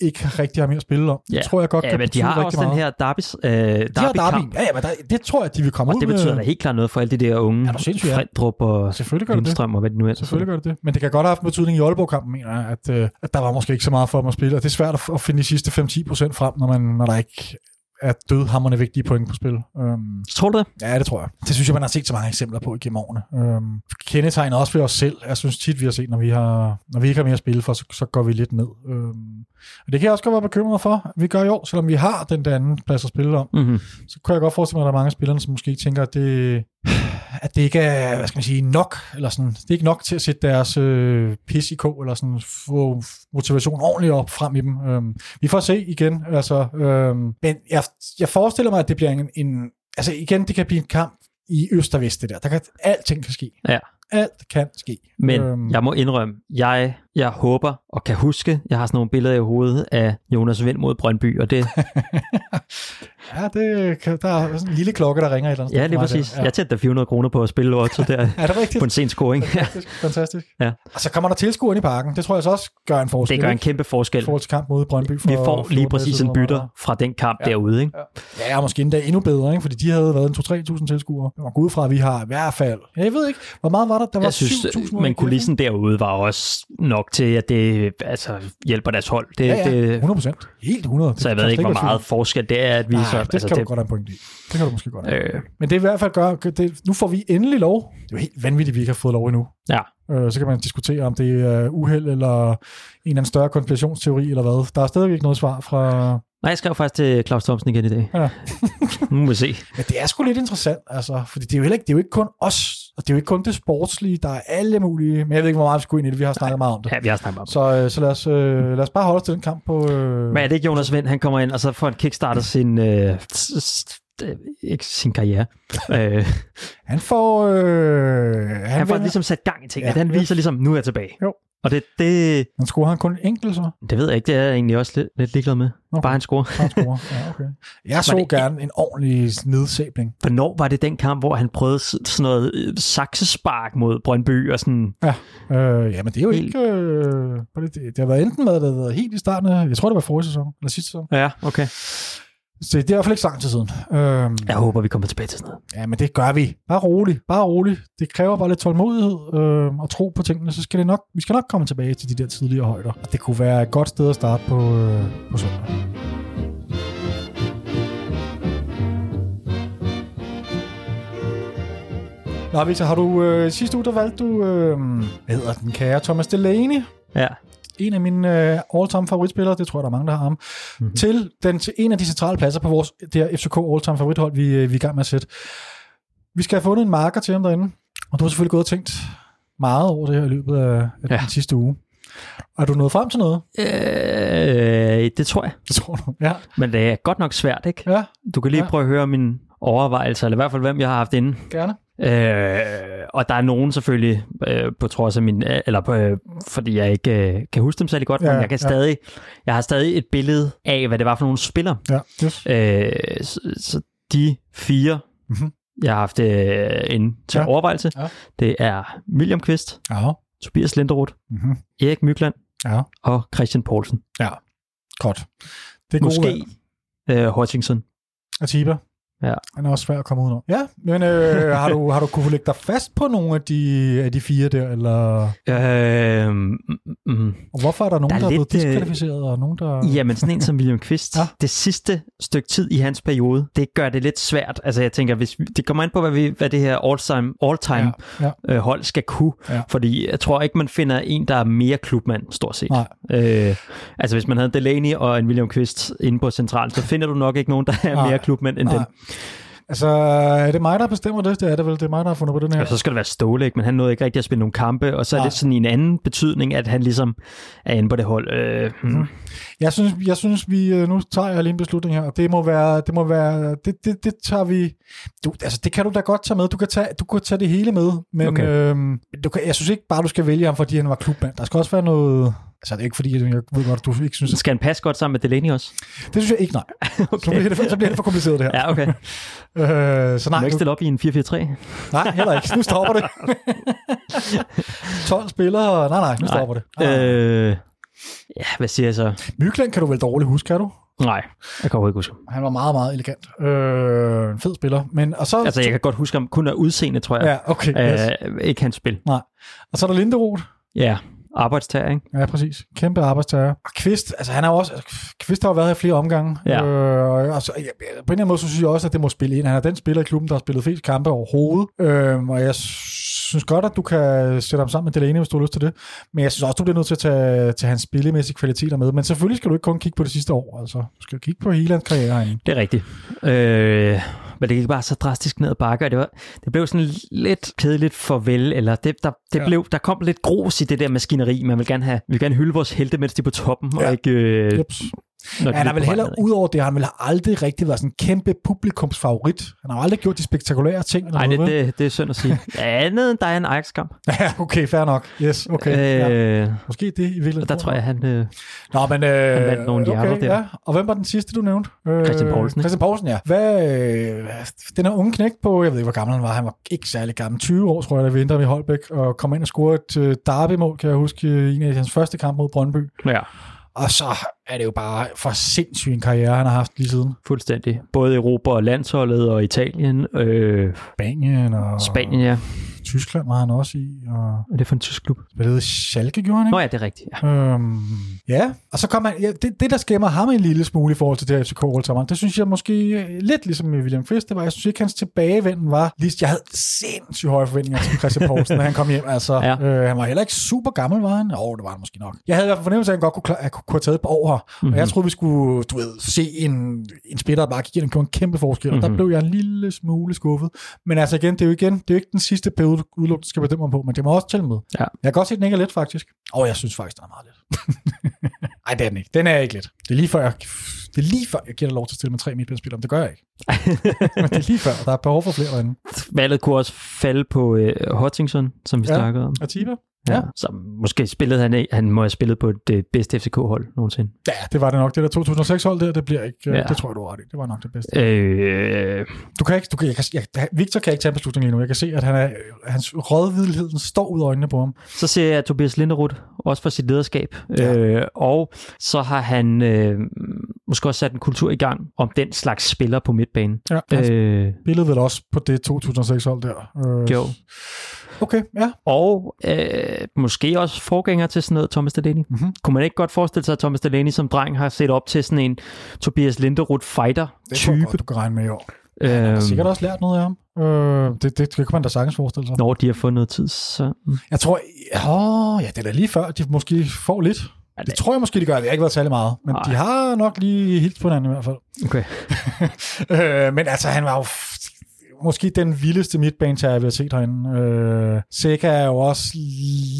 ikke rigtig har mere at spille om. Ja. Det tror jeg godt Ja, kan men de har også den meget. her derbis, øh, De har derby-kamp, derby. Ja, ja, men der, det tror jeg, de vil komme og ud det med. betyder da helt klart noget for alle de der unge Er du sindssyg, ja? Frendrup og Selvfølgelig gør det det. Lindstrøm og hvad det nu er. Selvfølgelig gør det det. Men det kan godt have haft betydning i Aalborg-kampen, mener jeg, at, øh, at der var måske ikke så meget for dem at spille. Og det er svært at, at finde de sidste 5-10 procent frem, når, man, når der ikke er dødhammerne vigtige point på spil. Um, Tror du det? ja, det tror jeg. Det synes jeg, man har set så mange eksempler på igennem årene. Um, kendetegner også ved os selv. Jeg synes tit, vi har set, når vi, har, når vi ikke har mere at spille for, så, så går vi lidt ned. Um, og det kan jeg også godt være bekymret for, vi gør år, selvom vi har den der anden plads at spille om. Mm-hmm. Så kunne jeg godt forestille mig, at der er mange af spillerne, som måske tænker, at det, at det ikke er, hvad skal man sige, nok, eller sådan, det er ikke nok til at sætte deres øh, pis i kog, eller sådan få motivation ordentligt op frem i dem. Øhm, vi får se igen, altså, øhm, men jeg, jeg forestiller mig, at det bliver en, en, altså igen, det kan blive en kamp i øst og vest, det der. der kan, alting kan ske. Ja. Alt kan ske. Men Øhm. jeg må indrømme, jeg, jeg håber og kan huske, jeg har sådan nogle billeder i hovedet af Jonas Vind mod Brøndby, og det, Ja, det kan, der er sådan en lille klokke, der ringer et eller andet ja, lige præcis. Der. Ja. Ja. Jeg tætte 400 kroner på at spille Lotto der Er det rigtigt? på en sen scoring. Fantastisk, fantastisk. Ja. Og så kommer der tilskuere i parken. Det tror jeg så også gør en forskel. Det gør en kæmpe forskel. i forhold til kamp mod Brøndby. For Vi får 14 lige præcis en bytter fra den kamp Ja. derude, ikke? Ja, og måske endda endnu bedre, ikke? fordi de havde været en 2-3.000 tilskuere. Jeg går ud fra, at vi har i hvert fald... Jeg ved ikke, hvor meget var der? Der var Jeg synes, 7.000 men kulissen derude var også nok til, at det altså, hjælper deres hold. Det, Ja, ja, det, 100 procent. Helt 100. så jeg kan ved ikke, hvor meget forskel det er, at vi Nej, så... det altså, skal du godt have en point i. Det kan du måske godt have. øh, Men det er i hvert fald gør, det, nu får vi endelig lov. Det er jo helt vanvittigt, at vi ikke har fået lov endnu. Ja. Øh, så kan man diskutere, om det er uheld eller en eller anden større konspirationsteori eller hvad. Der er stadigvæk ikke noget svar fra... nej, jeg skrev faktisk til Claus Thomsen igen i dag. Ja. nu må vi se. Men det er sgu lidt interessant, altså, fordi det er jo, heller ikke, det er jo ikke kun os, og det er jo ikke kun det sportslige, der er alle mulige, men jeg ved ikke, hvor meget vi skulle ind i det, vi har snakket meget om det. Ja, vi har snakket om det. Så, øh, så lad, os, øh, lad os bare holde os til den kamp på... Øh, Men er det ikke Jonas Vind, han kommer ind, og så får han kickstartet sin... Øh, øh, ikke sin karriere. øh, han får... Øh, han, han får vinder- ligesom sat gang i ting. Ja. Ja. Han viser ligesom, nu er jeg tilbage. Jo. Og det, det, Han scorer han kun en enkelt, så? det ved jeg ikke, det er jeg egentlig også lidt, lidt ligeglad med. Okay. Bare han scorer. Han scorer. Ja, okay. Jeg så det- gerne en ordentlig nedsæbling. Hvornår var det den kamp, hvor han prøvede sådan noget øh, saksespark mod Brøndby og sådan... Øh, ja, men det er jo Helt- ikke... Øh, det, det har været enten med, at det har været helt i starten af... Jeg tror, det var forrige sæson, eller sidste sæson. Ja, okay. Så det er i hvert fald ikke så lang tid siden. Øh, Jeg håber, vi kommer tilbage til sådan noget. Ja, men det gør vi. Bare roligt. Bare roligt. Det kræver bare lidt tålmodighed øh, og tro på tingene. Så skal det nok, vi skal nok komme tilbage til de der tidligere højder. Og det kunne være et godt sted at starte på, øh, på søndag. Nå, Victor, har du øh, sidste uge, der valgte du, øh, hvad hedder den kære, Thomas Delaney, Ja. En af mine øh, all-time favoritspillere, det tror jeg, der er mange, der har ham, mm-hmm. til, den, til en af de centrale pladser på vores det her FCK all-time favorithold, vi, øh, vi er i gang med at sætte. Vi skal have fundet en marker til ham derinde, og du har selvfølgelig gået og tænkt meget over det her i løbet af, af ja. Den sidste uge. Er du nået frem til noget? Øh, det tror jeg. Det tror du. Ja. Men det er godt nok svært, ikke? Ja, Du kan lige Ja. prøve at høre mine overvejelser, eller i hvert fald, hvem jeg har haft inde. gerne. Øh, og der er nogen selvfølgelig, øh, på trods af min, eller på, øh, fordi jeg ikke øh, kan huske dem særlig godt, Ja, ja, men jeg kan ja. stadig, jeg har stadig et billede af, hvad det var for nogle spillere. Ja, yes. Øh, så, så de fire, Mhm. mm-hmm. jeg har haft øh, inde til Ja. ja. overvejelse, Ja. det er William Kvist, Ja. Tobias Linderoth, Mm-hmm. Erik Mykland Ja, og Christian Poulsen. godt. Det er gode. Måske øh, Hutchinson. Atiba. Ja. Han er også svær at komme ud af. Ja, men øh, har, du, har du kunne lægge dig fast på nogle af de, af de fire der, eller... Øh, mm, mm. Og hvorfor er der nogen, Der der er er, lidt, blevet øh, diskvalificeret, og nogen, der... Jamen, sådan en som William Kvist. Ja. Det sidste stykke tid i hans periode, det gør det lidt svært. Altså, jeg tænker, hvis vi, det kommer ind på, hvad, vi, hvad det her all-time, all-time Ja, ja. øh, hold skal kunne. Ja. Fordi jeg tror ikke, man finder en, der er mere klubmand, stort set. Nej. Øh, altså, hvis man havde Delaney og en William Kvist inde på centralen, så finder du nok ikke nogen, der er Nej. mere klubmand end Nej. dem. Altså, er det mig, der bestemmer det? Det er det vel. Det er mig, der har fundet på den her. Og så skal det være ikke? men han nåede ikke rigtig at spille nogle kampe, og så er det sådan i en anden betydning, at han ligesom er inde på det hold. Øh, hmm. Jeg synes, jeg synes vi øh, nu tager jeg lige en beslutning her, og det må være, det må være, det, det, det tager vi, du, altså det kan du da godt tage med, du kan tage, du kan tage det hele med, men Okay. øhm, du kan, jeg synes ikke bare, du skal vælge ham, fordi han var klubmand. Der skal også være noget, altså det er ikke fordi, jeg, jeg ved godt, du ikke synes, Skal han passe godt sammen med Delaney også? det synes jeg ikke, nej. okay. så, bliver det, for- så bliver det for kompliceret det her. Ja, okay. Øh, så Nej, nej, du ikke stille op i en 4-4-3? nej, heller ikke. Nu stopper det. 12 spillere, nej, nej, nu stopper det. Nej, nej. Øh, ja, hvad siger jeg så? Mykland kan du vel dårligt huske, kan du? Nej, jeg kan ikke huske. ham. Han var meget, meget elegant. Øh, en fed spiller. Men, og så, Altså, jeg kan godt huske ham kun af udseende, tror jeg. Ja, okay. Yes. Øh, ikke hans spil. Nej. Og så er der Linderoth. Ja, arbejdstager, ikke? Ja, præcis. Kæmpe arbejdstager. Og Kvist, altså han har også, Kvist har jo været her i flere omgange. Ja. Øh, og så, ja, på en eller anden måde, så synes jeg også, at det må spille ind. Han er den spiller i klubben, der har spillet flest kampe overhovedet. Øh, og jeg synes godt, at du kan sætte ham sammen med Delaney, hvis du har lyst til det. Men jeg synes også, du bliver nødt til at tage, tage hans spillemæssige kvaliteter med. Men selvfølgelig skal du ikke kun kigge på det sidste år. Altså, du skal kigge på hele hans karriere. Det er rigtigt. Øh, men det gik bare så drastisk ned ad bakke, og det, var, det blev sådan lidt kedeligt farvel, eller det, der, det Ja. blev, der kom lidt grus i det der maskineri. Man vil gerne have, vi vil gerne hylde vores helte, mens de er på toppen, Ja. og ikke øh. Når de Han har vel heller, nedad. ud over det, han vil aldrig rigtig været sådan en kæmpe publikumsfavorit. Han har aldrig gjort de spektakulære ting. Nej, det, det, det er synd at sige. Ja, andet end der er en Ajax-kamp. Ja, okay, fair nok. Yes, okay. Øh, ja. Øh, Måske det i virkeligheden. og der tror jeg, han... Øh, Nå, men... Øh, Han vandt nogle okay, der. Ja. Og hvem var den sidste, du nævnte? Øh, Christian Poulsen, ikke? Christian Poulsen, ja. Hvad, øh, den her unge knæk på, jeg ved ikke, hvor gammel han var. Han var ikke særlig gammel. 20 år, tror jeg, da vi endte i Holbæk, og kom ind og scorede et øh, derby-mål, kan jeg huske, i en af hans første kamp mod Brøndby. ja, Og så er det jo bare for sindssyg en karriere, han har haft lige siden. fuldstændig. Både Europa og landsholdet og Italien. Øh, Spanien og Spanien, ja. Tyskland var han også i, og er det for en tysk klub? spillede Schalke, gjorde han ikke? Nå ja, det er rigtigt. Ja. Øhm, ja, og så kom han, ja, det, det, der skæmmer ham en lille smule i forhold til det her FCK Old det synes jeg måske lidt ligesom med William Kvist, det var, jeg synes ikke, hans tilbagevenden var, lige, jeg havde sindssygt høje forventninger til Christian Poulsen, da han kom hjem, altså, Ja. øh, han var heller ikke super gammel, var han? Jo, det var han måske nok. Jeg havde i hvert fald fornemmelse af, at han godt kunne, klar, at kunne, have taget et par år her, mm-hmm. og jeg troede, vi skulle, du ved, se en, en spiller, der bare gik ind og gjorde en kæmpe forskel, mm-hmm. og der Mhm. blev jeg en lille smule skuffet. Men altså igen, det er jo igen, det er jo ikke den sidste periode, udelukkende skal bedømme ham på, men det må også tælle med. Ja. Jeg kan godt se, at den ikke er let, faktisk. Og jeg synes faktisk, den er meget let. Nej, det er den ikke. Den er ikke let. Det er lige før, jeg, det er lige før, jeg giver dig lov til at stille med tre midtbanespillere, men det gør jeg ikke. men det er lige før, der er behov for flere derinde. Valget kunne også falde på øh, Hutchinson, som vi ja. snakkede om. Atiba? Ja. Så måske spillede han, han må have spillet på det bedste FCK-hold nogensinde. Ja, det var det nok. Det der 2006-hold der, det bliver ikke, ja. Det tror jeg, du har ret i. Det var nok det bedste. Øh, Du kan ikke, du kan, jeg, kan- jeg, Victor kan ikke tage en beslutning lige nu. Jeg kan se, at han er, hans rådvideligheden står ud af øjnene på ham. så ser jeg Tobias Linderoth, også for sit lederskab. Ja. Øh, og så har han øh, måske også sat en kultur i gang om den slags spiller på midtbanen. Ja, han Øh, spillede vel også på det 2006-hold der. Øh, jo. Okay, ja. Og øh, måske også forgænger til sådan noget Thomas Delaney. Mhm. Mm-hmm. Kunne man ikke godt forestille sig, at Thomas Delaney som dreng har set op til sådan en Tobias Linderoth Det tror jeg fighter-type? godt, du kan regne med i år. Han har sikkert også lært noget af ham. Øh, det, det, det kan man da sagtens forestille sig. når de har fået noget tid, så... Jeg tror, åh, ja, det er da lige før, de måske får lidt. Ja, Det tror jeg måske, de gør. Det har ikke været særlig meget. Men Nej. de har nok lige helt på hinanden i hvert fald. Okay. øh, men altså, han var jo måske den vildeste midtbanetager, vi har set herinde. Øh, Seca er jo også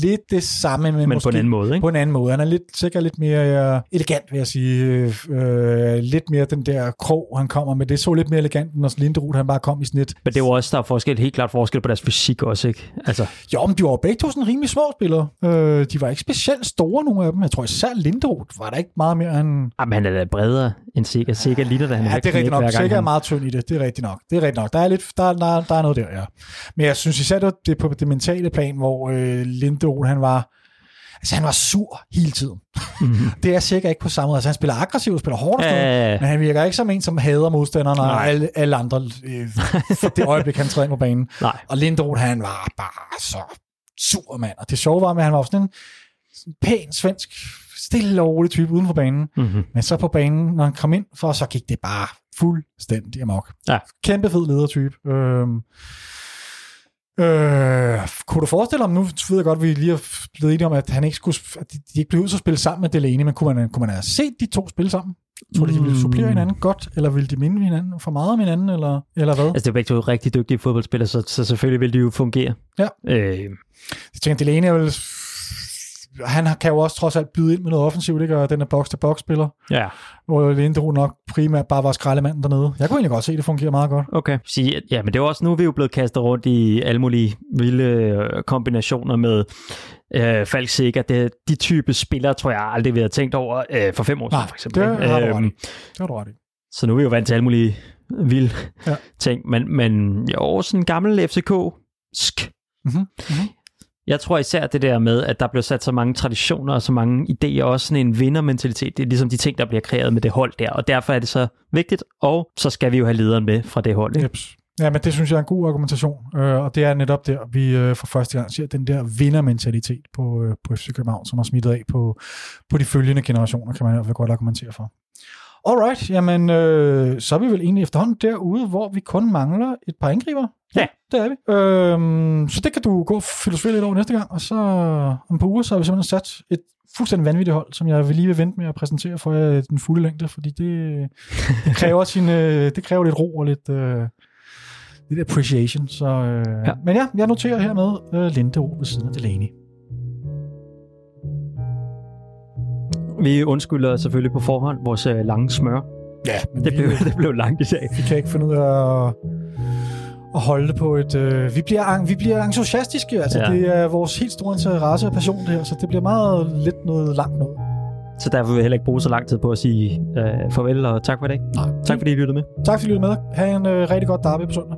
lidt det samme, men, Men måske på en anden måde, ikke? på en anden måde. Han er lidt, sikkert lidt mere øh, elegant, vil jeg sige. Øh, lidt mere den der krog, han kommer med. Det så lidt mere elegant, når Linderoth han bare kom i snit. Men det jo også, der er forskel, helt klart forskel på deres fysik også, ikke? Altså, Jo, men de var begge to sådan rimelig små spillere. Øh, de var ikke specielt store, nogle af dem. Jeg tror især Linderoth var der ikke meget mere end... jamen, han er da bredere end Sikker. Sikker liter, da han Ja, det er rigtigt nok. Sikker er meget tynd i det. Det er rigtigt nok. Det er rigtigt nok. Der er, lidt, der, der, der er noget der, ja. Men jeg synes især, det det på det mentale plan, hvor øh, Linderoth, han var... Altså, han var sur hele tiden. Mm-hmm. Det er sikkert ikke på samme måde. Altså, han spiller aggressivt, spiller hårdt, ja. men han virker ikke som en, som hader modstanderne og alle, alle andre øh, for det øjeblik, han træder ind på banen. Nej. Og Linderoth, han var bare så sur, mand. Og det sjove var, at han var sådan en pæn, svensk, stille og rolig type uden for banen. Mm-hmm. Men så på banen, når han kom ind, for så gik det bare fuldstændig amok. Ja. Kæmpe fed ledertype. Øhm, øh, kunne du forestille dig, nu ved jeg godt, at vi lige har blevet enige om, at, han ikke skulle, at de, de ikke blev ud at spille sammen med Delaney, men kunne man, kunne man have set de to spille sammen? Tror du, de ville Mm. supplere hinanden godt, eller ville de minde hinanden for meget om hinanden, eller, eller hvad? Altså, det er begge to rigtig dygtige fodboldspillere, så, så selvfølgelig vil de jo fungere. Ja. Øh, Jeg tænker, Delaney er vel... Han kan jo også trods alt byde ind med noget offensivt, ikke? Og den er box-to-box-spiller, ja, hvor Linderoth nok primært bare var skraldemanden dernede. Jeg kunne egentlig godt se, at det fungerer meget godt. okay. Sige, ja, men det er også nu, vi er jo blevet kastet rundt i alle mulige vilde øh, kombinationer med øh, Falk Sikker. Det, de type spillere, tror jeg aldrig, vi har tænkt over øh, for fem år siden, for eksempel. det ikke? har du ret Øhm, i. Det har du ret i. Så nu er vi jo vant til alle mulige vilde Ja. ting. Men, men jo, sådan en gammel FCK-sk. Mhm, mhm. Jeg tror især det der med, at der blev sat så mange traditioner og så mange idéer, og også sådan en vindermentalitet. Det er ligesom de ting, der bliver kreeret med det hold der, og derfor er det så vigtigt, og så skal vi jo have lederen med fra det hold. Ikke? Jeps. Ja, men det synes jeg er en god argumentation, øh, og det er netop der, vi øh, for første gang ser den der vindermentalitet på, øh, på FC København, som har smittet af på, på de følgende generationer, kan man i hvert fald godt argumentere for. Alright, jamen øh, så er vi vel egentlig efterhånden derude, hvor vi kun mangler et par angriber. Ja. det er vi. Øhm, så det kan du gå og filosofere lidt over næste gang, og så om på uger, så har vi simpelthen sat et fuldstændig vanvittigt hold, som jeg vil lige vil vente med at præsentere for jer i den fulde længde, fordi det, det kræver, sin, øh, det kræver lidt ro og lidt, øh, lidt appreciation. Så, øh, ja. Men ja, jeg noterer hermed øh, Lindero ved siden af Delaney. Vi undskylder selvfølgelig på forhånd vores øh, lange smør. Ja, Det vi, blev, det blev langt i dag. vi kan ikke finde ud af at, at holde det på et... Øh, vi, bliver, vi bliver entusiastiske, altså. Ja. det er vores helt store interesse og passion det her, så det bliver meget lidt noget langt noget. Så derfor vil jeg heller ikke bruge så lang tid på at sige øh, farvel og tak for i dag. Nej. Tak fordi I lyttede med. Tak fordi I lyttede med. Ha' en øh, rigtig godt derby på søndag.